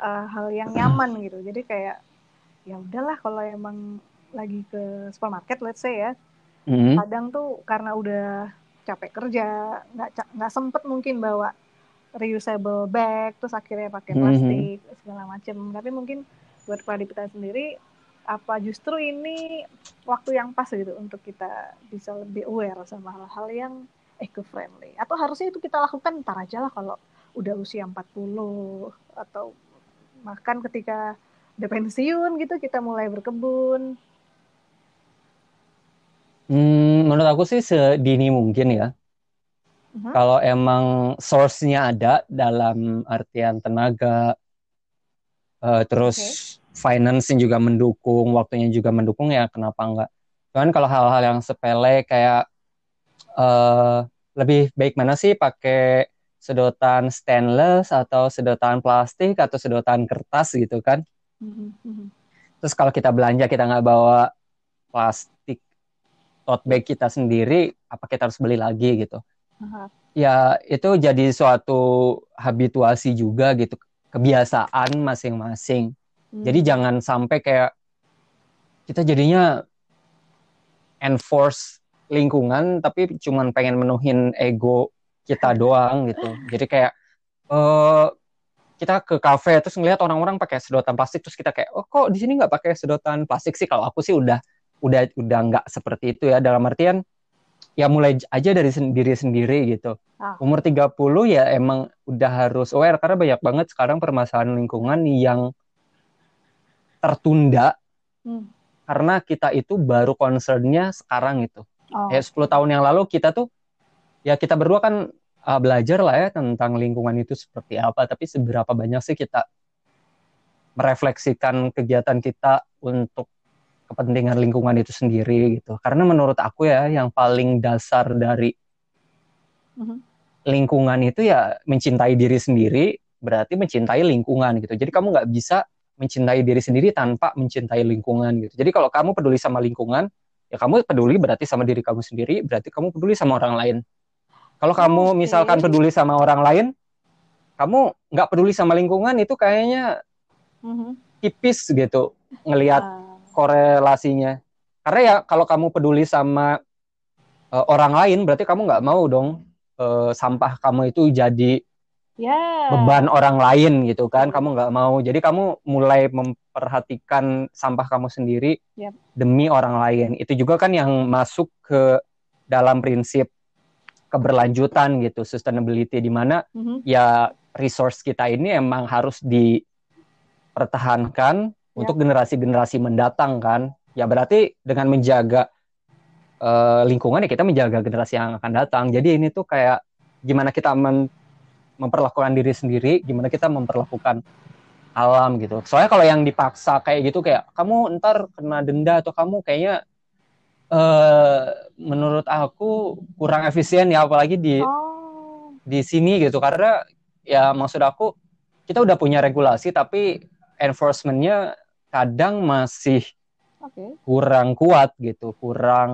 eh, hal yang nyaman gitu. Jadi kayak ya udahlah kalau emang lagi ke supermarket let's say ya, Mhm. kadang tuh karena udah capek kerja, nggak nggak sempet mungkin bawa reusable bag, terus akhirnya pakai Mhm. plastik segala macem. Tapi mungkin buat Pradipta sendiri, apa justru ini waktu yang pas gitu untuk kita bisa lebih aware sama hal-hal yang eco-friendly? Atau harusnya itu kita lakukan ntar aja lah kalau udah usia 40 atau bahkan ketika udah pensiun gitu kita mulai berkebun. Hmm, menurut aku sih sedini mungkin ya Mhm. kalau emang source-nya ada dalam artian tenaga eh, terus finance juga mendukung waktunya juga mendukung ya kenapa enggak? Cuman kalau hal-hal yang sepele kayak eh, lebih baik mana sih pakai sedotan stainless atau sedotan plastik atau sedotan kertas gitu kan? Terus kalau kita belanja kita nggak bawa plastik tote bag kita sendiri apa kita harus beli lagi gitu? Aha. ya itu jadi suatu habituasi juga gitu kebiasaan masing-masing Hmm. jadi jangan sampai kayak kita jadinya enforce lingkungan tapi cuman pengen menuhin ego kita doang gitu jadi kayak eh kita ke kafe terus ngelihat orang-orang pakai sedotan plastik terus kita kayak oh kok di sini nggak pakai sedotan plastik sih kalau aku sih udah udah udah nggak seperti itu ya dalam artian ya mulai aja dari sen- diri sendiri gitu Ah. umur 30 ya emang udah harus aware karena banyak banget sekarang permasalahan lingkungan yang tertunda Hmm. karena kita itu baru concernnya sekarang itu Oh. ya 10 tahun yang lalu kita tuh ya kita berdua kan uh, belajar lah ya tentang lingkungan itu seperti apa tapi seberapa banyak sih kita merefleksikan kegiatan kita untuk kepentingan lingkungan itu sendiri gitu karena menurut aku ya yang paling dasar dari Mhm. lingkungan itu ya mencintai diri sendiri berarti mencintai lingkungan gitu jadi kamu nggak bisa mencintai diri sendiri tanpa mencintai lingkungan gitu jadi kalau kamu peduli sama lingkungan ya kamu peduli berarti sama diri kamu sendiri berarti kamu peduli sama orang lain kalau kamu Oke. misalkan peduli sama orang lain kamu nggak peduli sama lingkungan itu kayaknya Mhm. tipis gitu ngelihat Ah. korelasinya karena ya kalau kamu peduli sama eh, orang lain berarti kamu nggak mau dong eh, sampah kamu itu jadi Ya. beban orang lain gitu kan kamu nggak mau jadi kamu mulai memperhatikan sampah kamu sendiri Yap. demi orang lain itu juga kan yang masuk ke dalam prinsip keberlanjutan gitu sustainability di mana Mhm. ya resource kita ini emang harus dipertahankan untuk generasi-generasi mendatang kan ya berarti dengan menjaga eh, lingkungan ya kita menjaga generasi yang akan datang jadi ini tuh kayak gimana kita men- memperlakukan diri sendiri gimana kita memperlakukan alam gitu soalnya kalau yang dipaksa kayak gitu kayak kamu ntar kena denda atau kamu kayaknya eh menurut aku kurang efisien ya apalagi di Oh. di sini gitu karena ya maksud aku kita udah punya regulasi tapi enforcementnya kadang masih Oke. kurang kuat gitu kurang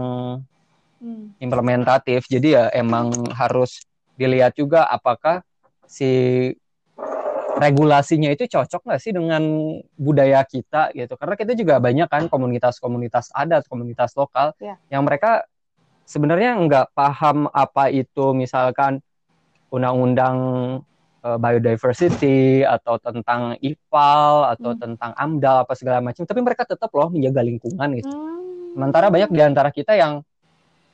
Hmm. implementatif jadi ya emang harus dilihat juga apakah si regulasinya itu cocok nggak sih dengan budaya kita gitu karena kita juga banyak kan komunitas-komunitas adat komunitas lokal Ya. yang mereka sebenarnya nggak paham apa itu misalkan undang-undang eh, biodiversity atau tentang IPAL atau Hmm. tentang AMDAL apa segala macam tapi mereka tetap loh menjaga lingkungan gitu Hmm. Sementara banyak di antara kita yang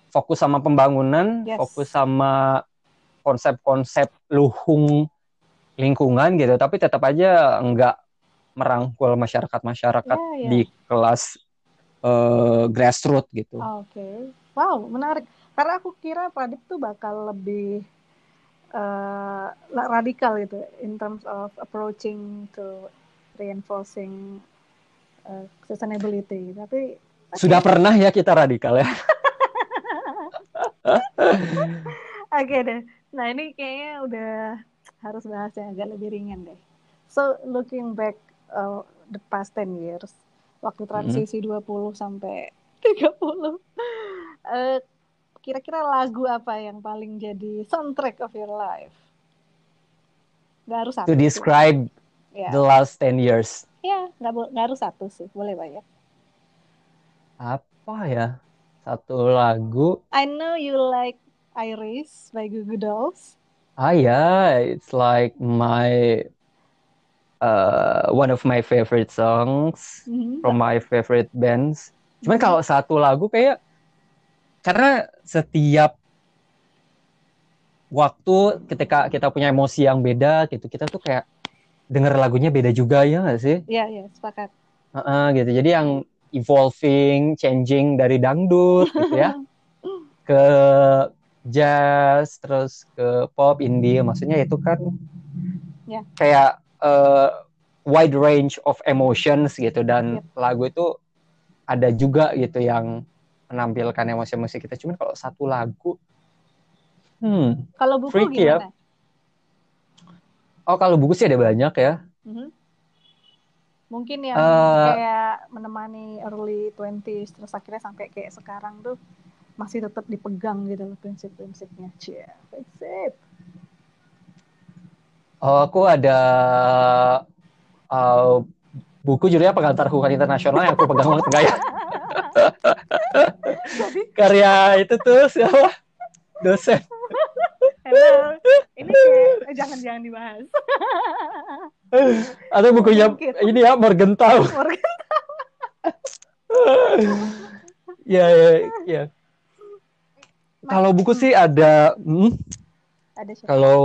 fokus sama pembangunan, Yes. fokus sama konsep-konsep luhung lingkungan gitu, tapi tetap aja enggak merangkul masyarakat-masyarakat Ya, ya. di kelas eh, grassroots gitu. Oke. Wow, menarik. Karena aku kira Pradip tuh bakal lebih la- radikal gitu in terms of approaching to reinforcing eh, sustainability. Tapi Sudah pernah ya kita radikal ya. Oke deh. Nah ini kayaknya udah harus bahas yang agak lebih ringan deh. So looking back uh, the past 10 years, waktu transisi 20 sampai 30, eh, kira-kira lagu apa yang paling jadi soundtrack of your life? Gak harus satu. To sih. describe Ya, the last 10 years. ya nggak, bo- nggak harus satu sih, boleh banyak. Apa ya? Satu lagu. I know you like Iris by Goo Goo Dolls. Ah ya, it's like my uh, one of my favorite songs. Mhm. from my favorite bands. Cuman kalau satu lagu kayak karena setiap waktu ketika kita punya emosi yang beda gitu, kita tuh kayak denger lagunya beda juga ya nggak sih? Ya, ya, sepakat. Heeh, gitu. Jadi yang evolving, changing dari dangdut gitu ya ke jazz, terus ke pop, indie, maksudnya itu kan Ya. kayak eh, wide range of emotions gitu dan lagu itu ada juga gitu yang menampilkan emosi-emosi kita. Cuman kalau satu lagu, hmm, Kalau buku Freaky ya. gimana? oh kalau buku sih ada banyak ya. Mhm. Mungkin yang Eh, kayak menemani early 20s terus akhirnya sampai kayak sekarang tuh masih tetap dipegang gitu loh prinsip-prinsipnya. Cie, prinsip. Oh, aku ada uh, buku judulnya Pengantar Hubungan Internasional yang aku pegang banget enggak ya? Karya itu tuh siapa? Dosen. Hello. Ini kayak jangan jangan dibahas. Atau bukunya Mungkin. ini ya Morgenthau. Morgan. ya, ya, ya. Kalau buku sih ada hmm, Ada kalau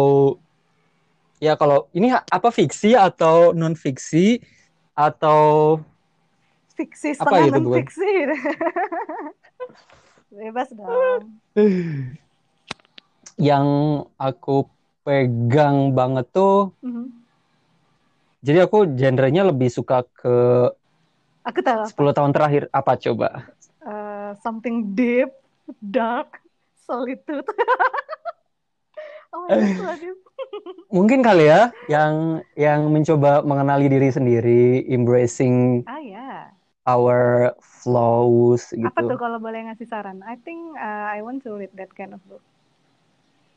ya kalau ini apa fiksi atau non fiksi atau Fiksi Apa setengah itu, non fiksi. Bebas dong. yang aku pegang banget tuh Mhm. jadi aku genrenya lebih suka ke Aku tahu apa. 10 tahun terakhir apa coba Eh, something deep, dark, solitude. oh my god, so deep. mungkin kali ya yang yang mencoba mengenali diri sendiri embracing Ah ya. our flaws Apa gitu tuh kalau boleh ngasih saran? I think uh, I want to read that kind of book.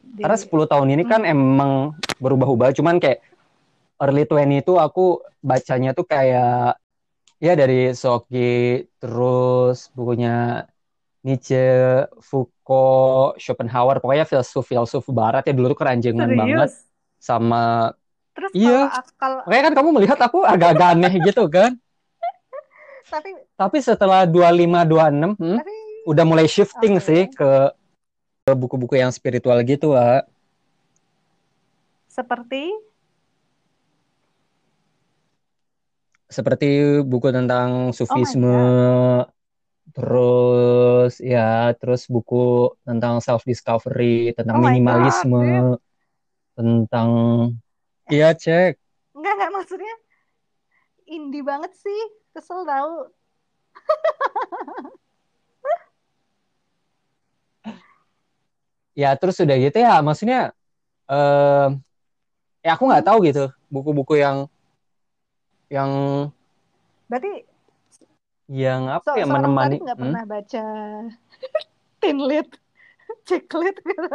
Di- karena 10 tahun ini kan emang berubah-ubah cuman kayak early 20 itu aku bacanya tuh kayak ya dari Soki terus bukunya Nietzsche, Foucault, Schopenhauer pokoknya filsuf-filsuf barat ya dulu tuh keranjengan banget sama Terus Iya. kalau kalau Makanya kan kamu melihat aku agak-agak aneh gitu kan. tapi Tapi setelah 25 26 hmm, tapi udah mulai shifting Oke. sih ke ke buku-buku yang spiritual gitu, Wak. seperti Seperti buku tentang sufisme, Oh terus ya, terus buku tentang self discovery, tentang Oh my God, minimalisme, tentang Iya, cek. enggak enggak maksudnya indie banget sih. Kesel tahu. Ya, terus udah gitu ya, maksudnya eh ya aku nggak tahu gitu buku-buku yang yang Berarti yang apa so, ya menemani nggak Hmm? pernah baca Teen Lit, Chick Lit gitu.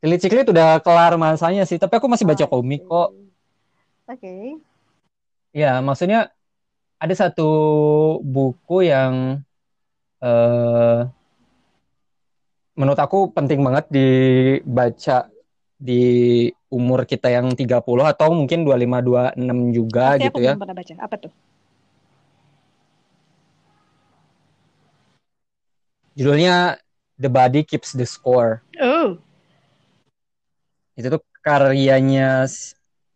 Cilik-cilik udah kelar masanya sih, tapi aku masih baca Oh, komik kok. Oke. Ya, maksudnya ada satu buku yang eh menurut aku penting banget dibaca di umur kita yang 30 atau mungkin 25 26 juga Pasti gitu aku ya. pernah baca. Apa tuh? Judulnya The Body Keeps the Score. Oh. Itu tuh karyanya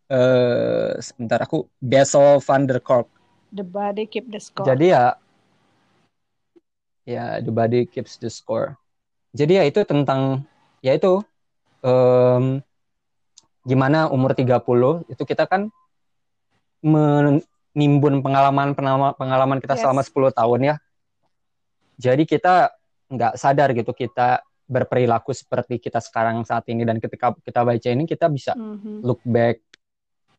eh sebentar aku Bessel van der Kolk. The Body Keep the Score. Jadi ya ya the body keeps the score. Jadi ya itu tentang ya itu em, gimana umur 30 itu kita kan menimbun pengalaman pengalaman kita Yes. selama 10 tahun ya. Jadi kita nggak sadar gitu kita berperilaku seperti kita sekarang saat ini dan ketika kita baca ini kita bisa Mhm. look back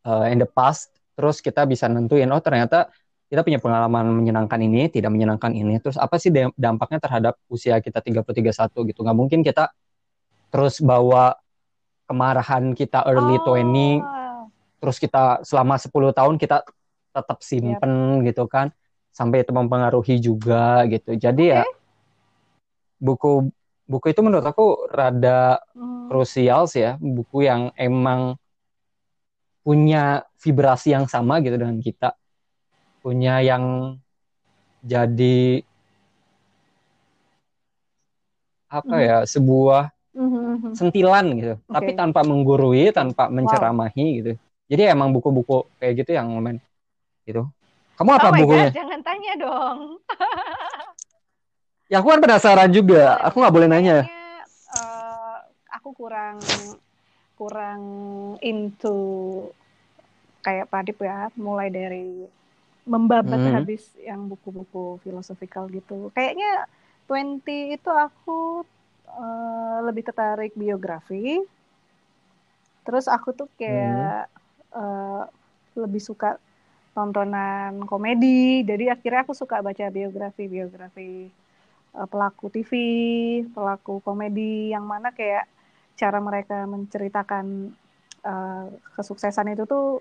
uh, in the past terus kita bisa nentuin oh ternyata kita punya pengalaman menyenangkan ini tidak menyenangkan ini terus apa sih dam- dampaknya terhadap usia kita 30 31 gitu nggak mungkin kita terus bawa kemarahan kita early 20 Oh. terus kita selama 10 tahun kita tetap simpen gitu kan sampai itu mempengaruhi juga gitu jadi ya buku buku itu menurut aku rada Hmm. krusial sih ya buku yang emang punya vibrasi yang sama gitu dengan kita punya yang jadi apa Mhm. ya sebuah Mhm. sentilan gitu tapi Oke. tanpa menggurui tanpa menceramahi gitu jadi emang buku-buku kayak gitu yang lumayan gitu kamu apa oh bukunya God, jangan tanya dong. ya aku kan penasaran juga aku nggak boleh nanya eh, aku kurang kurang into kayak Padip ya, mulai dari membabat Hmm. habis yang buku-buku filosofikal gitu. Kayaknya 20 itu aku eh, lebih tertarik biografi. Terus aku tuh kayak eh, lebih suka tontonan komedi jadi akhirnya aku suka baca biografi biografi uh, pelaku TV pelaku komedi yang mana kayak cara mereka menceritakan uh, kesuksesan itu tuh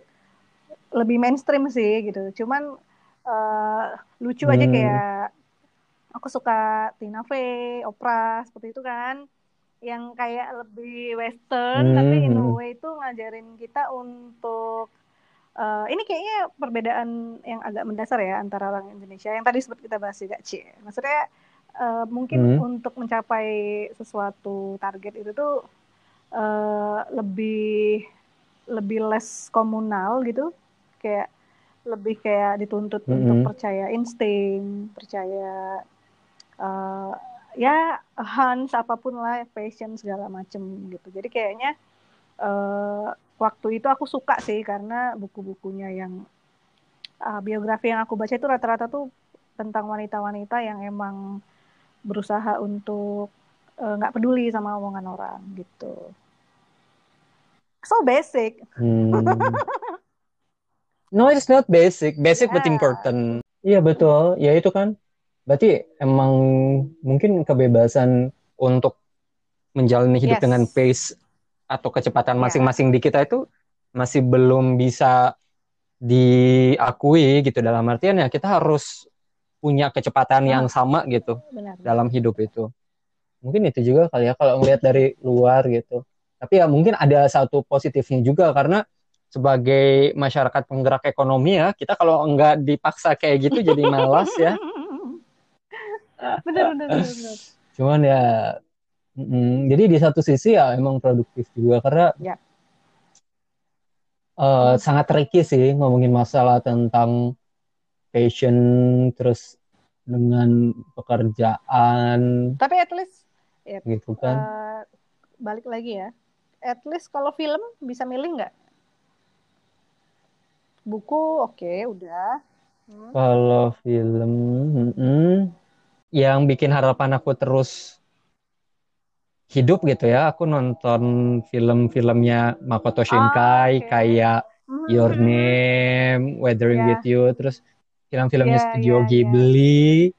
lebih mainstream sih gitu cuman uh, lucu aja Hmm. kayak aku suka Tina Fey Oprah seperti itu kan yang kayak lebih western Hmm, tapi in a hmm. way itu ngajarin kita untuk eh, ini kayaknya perbedaan yang agak mendasar ya antara orang Indonesia yang tadi sempat kita bahas juga C maksudnya eh, mungkin Hmm. untuk mencapai sesuatu target itu tuh eh, lebih lebih less komunal gitu kayak lebih kayak dituntut Mm-mm. untuk percaya insting percaya eh, ya hunch apa pun lah passion segala macem gitu jadi kayaknya eh, waktu itu aku suka sih karena buku-bukunya yang uh, biografi yang aku baca itu rata-rata tuh tentang wanita-wanita yang emang berusaha untuk uh, nggak peduli sama omongan orang gitu so basic Hmm. No, it's not basic. Basic but Yeah. important. Iya betul. Ya itu kan. Berarti emang mungkin kebebasan untuk menjalani hidup Yes. dengan pace atau kecepatan Yeah. masing-masing di kita itu masih belum bisa diakui gitu dalam artian ya kita harus punya kecepatan yang sama gitu benar dalam hidup itu. Mungkin itu juga kali ya kalau ngelihat dari luar gitu. Tapi ya mungkin ada satu positifnya juga karena sebagai masyarakat penggerak ekonomi ya, kita kalau enggak dipaksa kayak gitu jadi malas ya. benar benar benar. Cuman ya mm, jadi di satu sisi ya emang produktif juga karena Ya. eh, sangat tricky sih ngomongin masalah tentang passion terus dengan pekerjaan tapi at least gitu kan. uh, balik lagi ya at least kalau film bisa milih nggak buku oke udah Hmm. Kalau film, mm-mm, yang bikin harapan aku terus hidup gitu ya, aku nonton film-filmnya Makoto Shinkai, oke. kayak Your Hmm. Name, Weathering Ya. with You, terus film-filmnya Ya, Studio ya, ya. Ghibli,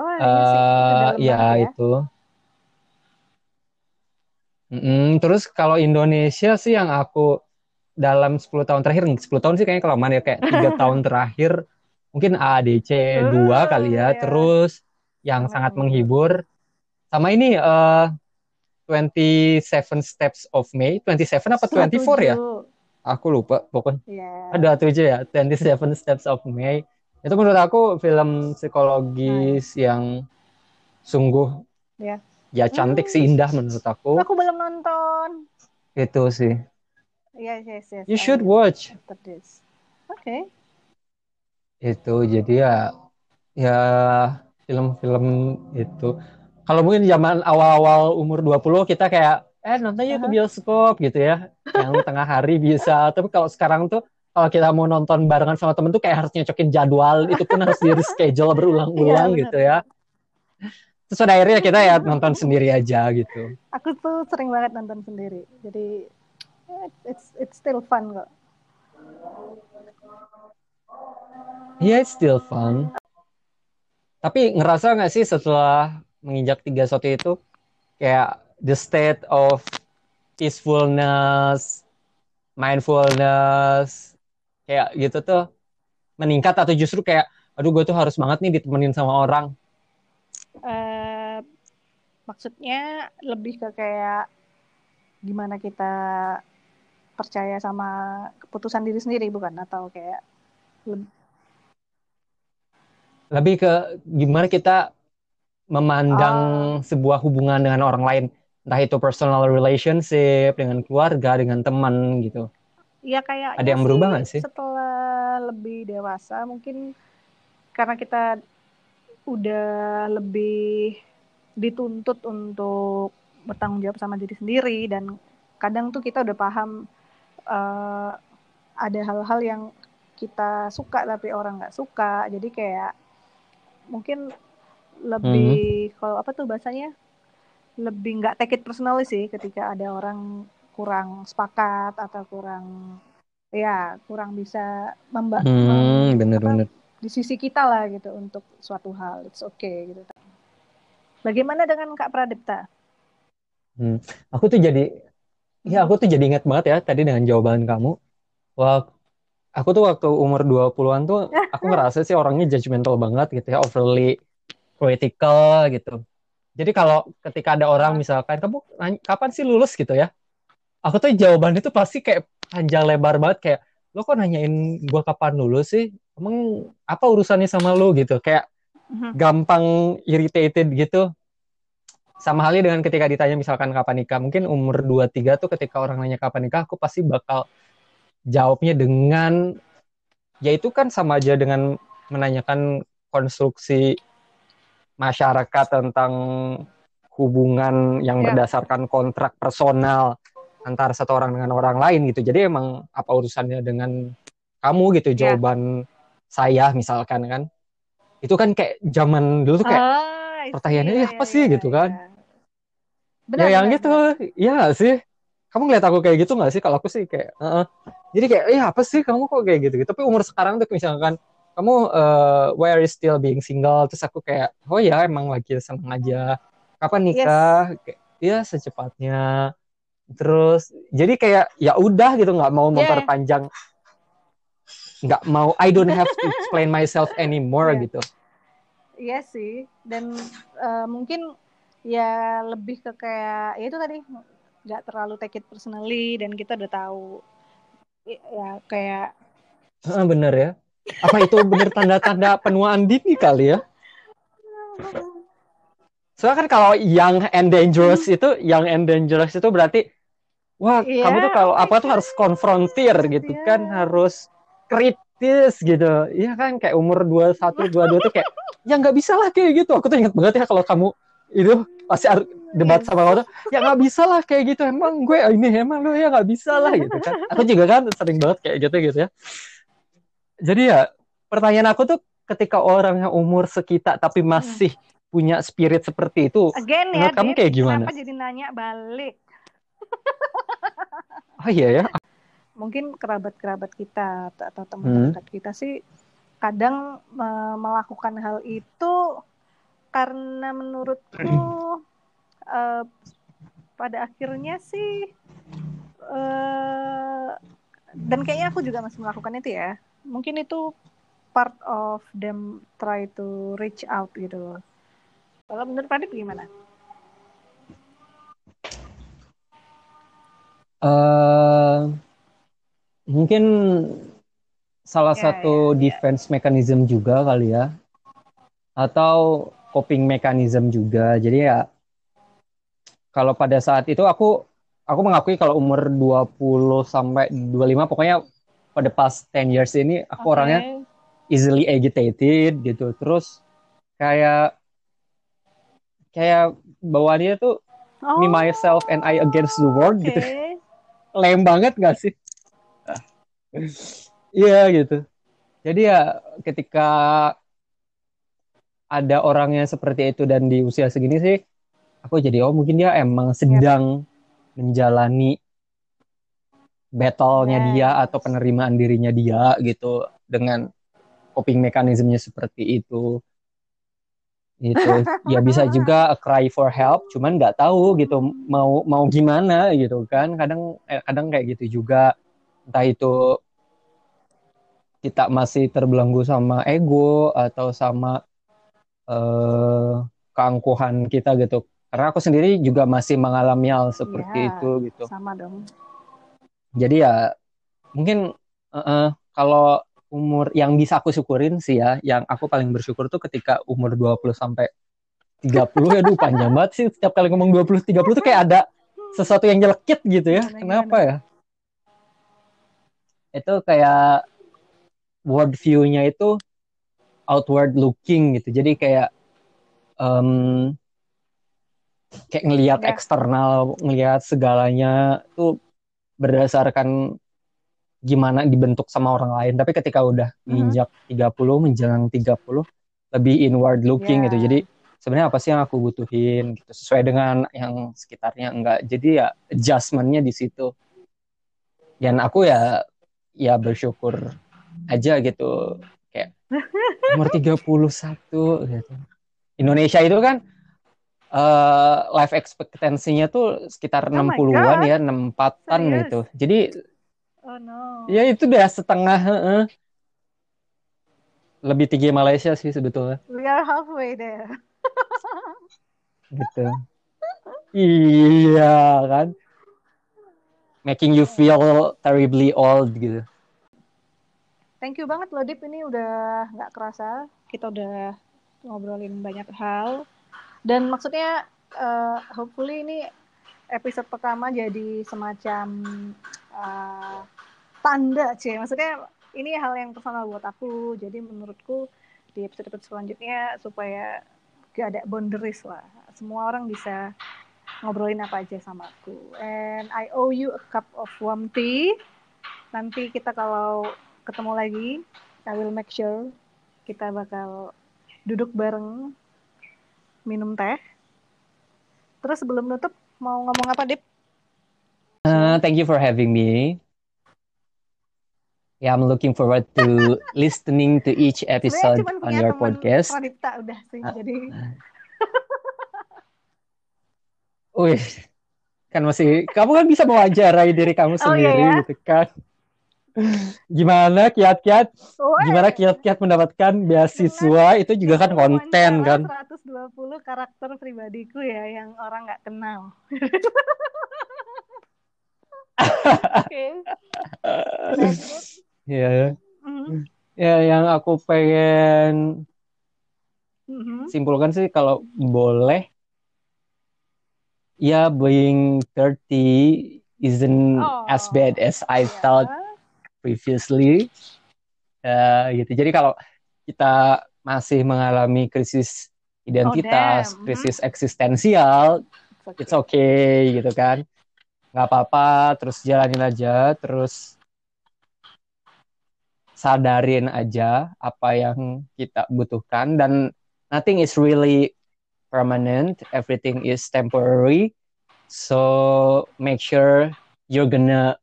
oh iya sih itu eh dalam ya banget ya itu. Mm-mm, terus kalau Indonesia sih yang aku dalam 10 tahun terakhir, 10 tahun sih kayaknya kelamaan ya, kayak tiga tahun terakhir mungkin ADC 2 kali ya, ya. terus yang Sangat sangat menghibur sama ini eh 27 Steps of May, 27 apa 24 ya? Setuju. Aku lupa pokoknya. Iya. Ada tujuh ya, 27 Steps of May. Itu menurut aku film psikologis yang sungguh Ya. ya cantik sih indah menurut aku. Aku belum nonton. Itu sih. Yes, yes, yes. You should watch. Oke. Itu jadi ya ya film-film itu. Kalau mungkin zaman awal-awal umur 20 kita kayak eh nonton yuk ke bioskop gitu ya. Yang tengah hari bisa. Tapi kalau sekarang tuh kalau kita mau nonton barengan sama temen tuh kayak harus nyocokin jadwal. Itu pun harus di reschedule berulang-ulang Iya, gitu ya. Terus pada akhirnya kita ya nonton sendiri aja gitu. Aku tuh sering banget nonton sendiri. Jadi eh, it's it's still fun kok. Yeah, it's still fun. Tapi ngerasa nggak sih setelah menginjak tiga satu itu kayak the state of peacefulness, mindfulness, kayak gitu tuh meningkat atau justru kayak aduh gue tuh harus banget nih ditemenin sama orang. Eh, maksudnya lebih ke kayak gimana kita percaya sama keputusan diri sendiri bukan atau kayak Lebih ke gimana kita memandang sebuah hubungan dengan orang lain, entah itu personal relationship dengan keluarga, dengan teman gitu. ya kayak Ada yang berubah nggak sih? setelah lebih dewasa mungkin karena kita udah lebih dituntut untuk bertanggung jawab sama diri sendiri dan kadang tuh kita udah paham eh, ada hal-hal yang kita suka tapi orang nggak suka jadi kayak mungkin lebih kalau apa tuh bahasanya lebih nggak take it personally sih ketika ada orang kurang sepakat atau kurang ya kurang bisa memba Hmm, bener-bener. di sisi kita lah gitu untuk suatu hal it's okay gitu bagaimana dengan Kak Pradipta Hmm. Aku tuh jadi, ya aku tuh jadi ingat banget ya tadi dengan jawaban kamu. Wah, aku tuh waktu umur 20-an tuh aku ngerasa sih orangnya judgmental banget gitu ya, overly critical gitu. Jadi kalau ketika ada orang misalkan, kamu nanya, kapan sih lulus gitu ya? Aku tuh jawabannya tuh pasti kayak panjang lebar banget kayak, lo kok nanyain gua kapan lulus sih? Emang apa urusannya sama lu gitu? Kayak Mhm. gampang irritated gitu. Sama halnya dengan ketika ditanya misalkan kapan nikah. Mungkin umur 23 tuh ketika orang nanya kapan nikah, aku pasti bakal jawabnya dengan ya itu kan sama aja dengan menanyakan konstruksi masyarakat tentang hubungan yang Ya. berdasarkan kontrak personal antara satu orang dengan orang lain gitu. Jadi emang apa urusannya dengan kamu gitu Ya. jawaban saya misalkan kan. Itu kan kayak zaman dulu tuh kayak see. pertanyaannya, Iya, "Eh, apa sih?" iya, gitu kan. Benar, ya yang benar, gitu, iya sih? Kamu ngeliat aku kayak gitu nggak sih? Kalau aku sih kayak, "Heeh." Jadi kayak, eh apa sih kamu kok kayak gitu? Tapi umur sekarang tuh misalkan kamu eh, why are you still being single? Terus aku kayak, oh ya emang lagi seneng aja. Kapan nikah? Kayak, ya secepatnya. Terus jadi kayak ya udah gitu nggak mau Yeah. memperpanjang, nggak mau. I don't have to explain myself anymore Yeah. gitu. Iya sih, dan eh, mungkin ya lebih ke kayak ya itu tadi nggak terlalu take it personally dan kita udah tahu ya kayak Heeh, bener ya. Apa itu bener tanda-tanda penuaan dini kali ya? Soalnya kan kalau young and dangerous itu, young and dangerous itu berarti, wah Iya, kamu tuh kalau apa tuh harus konfrontir gitu Iya. kan, harus kritis gitu. Iya kan kayak umur 21, 22 tuh kayak, ya nggak bisa lah kayak gitu. Aku tuh inget banget ya kalau kamu itu pasti debat Yes. sama kamu tuh, ya nggak bisa lah kayak gitu. Emang gue ini emang lo ya nggak bisa lah gitu kan. Aku juga kan sering banget kayak gitu gitu ya. Jadi ya pertanyaan aku tuh ketika orang yang umur sekitar tapi masih punya spirit seperti itu, again ya, menurut kamu Dit, kayak gimana? kenapa jadi nanya balik? Oh iya ya, Mungkin kerabat-kerabat kita atau- atau teman Hmm. dekat kita sih kadang me- melakukan hal itu karena menurutku eh, pada akhirnya sih eh, dan kayaknya aku juga masih melakukan itu ya. Mungkin itu part of them try to reach out gitu loh. Kalau menurut Pradip gimana? Eh, mungkin salah Ya, satu ya, ya. defense mechanism juga kali ya, atau coping mechanism juga. Jadi ya kalau pada saat itu aku aku mengakui kalau umur 20 sampai 25 pokoknya pada past 10 years ini aku Oke. orangnya easily agitated gitu. Terus kayak kayak bawaannya tuh Oh, me myself and I against the world oke. gitu. Lem banget gak sih? Iya gitu. Jadi ya ketika ada orang yang seperti itu dan di usia segini sih, aku jadi oh mungkin dia emang sedang menjalani battle-nya Yes. dia atau penerimaan dirinya dia gitu dengan coping mekanismenya seperti itu. Gitu. Ya bisa juga a cry for help, cuman nggak tahu gitu mau mau gimana gitu kan. Kadang eh, kadang kayak gitu juga. Entah itu kita masih terbelenggu sama ego atau sama eh, keangkuhan kita gitu. Karena aku sendiri juga masih mengalami hal seperti Iya. itu gitu. Sama dong. Jadi ya mungkin eh, eh, kalau umur yang bisa aku syukurin sih ya, yang aku paling bersyukur tuh ketika umur 20 sampai 30 ya aduh panjang banget sih setiap kali ngomong 20 30 tuh kayak ada sesuatu yang nyelekit gitu ya. Gimana, Kenapa ya? Itu kayak world view-nya itu outward looking gitu. Jadi kayak em, kayak ngelihat Ya. eksternal, ngelihat segalanya tuh berdasarkan gimana dibentuk sama orang lain. Tapi ketika udah menginjak 30, menjelang 30, lebih inward looking Ya. gitu. Jadi sebenarnya apa sih yang aku butuhin gitu sesuai dengan yang sekitarnya enggak. Jadi ya adjustmentnya di situ. Dan aku ya ya bersyukur aja gitu kayak umur 31 gitu. Indonesia itu kan eh life expectancy-nya tuh sekitar Oh my 60-an God. ya, 64-an Serius? gitu. Jadi Oh no. ya itu udah setengah heeh. Lebih tinggi Malaysia sih sebetulnya We are halfway there. gitu. Iya kan. Making you feel terribly old gitu. Thank you banget loh Dip. Ini udah nggak kerasa kita udah ngobrolin banyak hal. Dan maksudnya eh, hopefully ini episode pertama jadi semacam eh, tanda sih. Maksudnya ini hal yang personal buat aku. Jadi menurutku di episode episode selanjutnya supaya gak ada boundaries lah. Semua orang bisa ngobrolin apa aja sama aku. And I owe you a cup of warm tea. Nanti kita kalau ketemu lagi I will make sure kita bakal duduk bareng minum teh terus sebelum nutup mau ngomong apa Dip? Uh, thank you for having me. Yeah, I'm looking forward to listening to each episode on your podcast. Pradipta udah sih Ah. jadi Wih, kan masih kamu kan bisa mewawancarai diri kamu Oh, iya sendiri ya? gitu kan. Gimana kiat-kiat? Gimana kiat-kiat mendapatkan beasiswa itu juga kan konten kan. wawancara 120 karakter pribadiku ya yang orang nggak kenal. Oke. Next, Dip. Ya, yang aku pengen Mhm. simpulkan sih kalau boleh ya being 30 isn't Oh, as bad as I Ya. felt previously. Ya, gitu. Jadi kalau kita masih mengalami krisis identitas Oh, krisis eksistensial It's okay. it's okay gitu kan. Nggak apa-apa terus jalanin aja terus sadarin aja apa yang kita butuhkan. Dan nothing is really permanent everything is temporary. So make sure you're gonna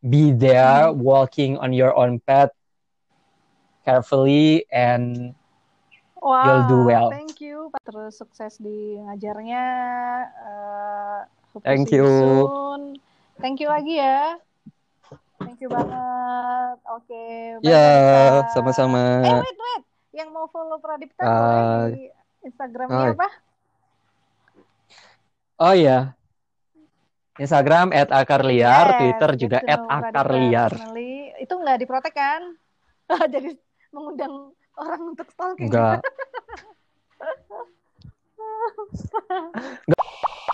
be there walking on your own path carefully and Wah, You'll do well. thank you. Terus sukses di ngajarnya. to Thank you. soon. Thank you lagi ya. Thank you banget. Oke. bye, ya Pradipta. sama-sama Eh, wait, wait. Yang mau follow Pradipta Ah. boleh di Instagramnya Hai. apa? oh ya Instagram @akarliar Yes, Twitter juga Pradipta @akarliar personally. Itu nggak diprotek kan? Jadi mengundang orang untuk stalking. enggak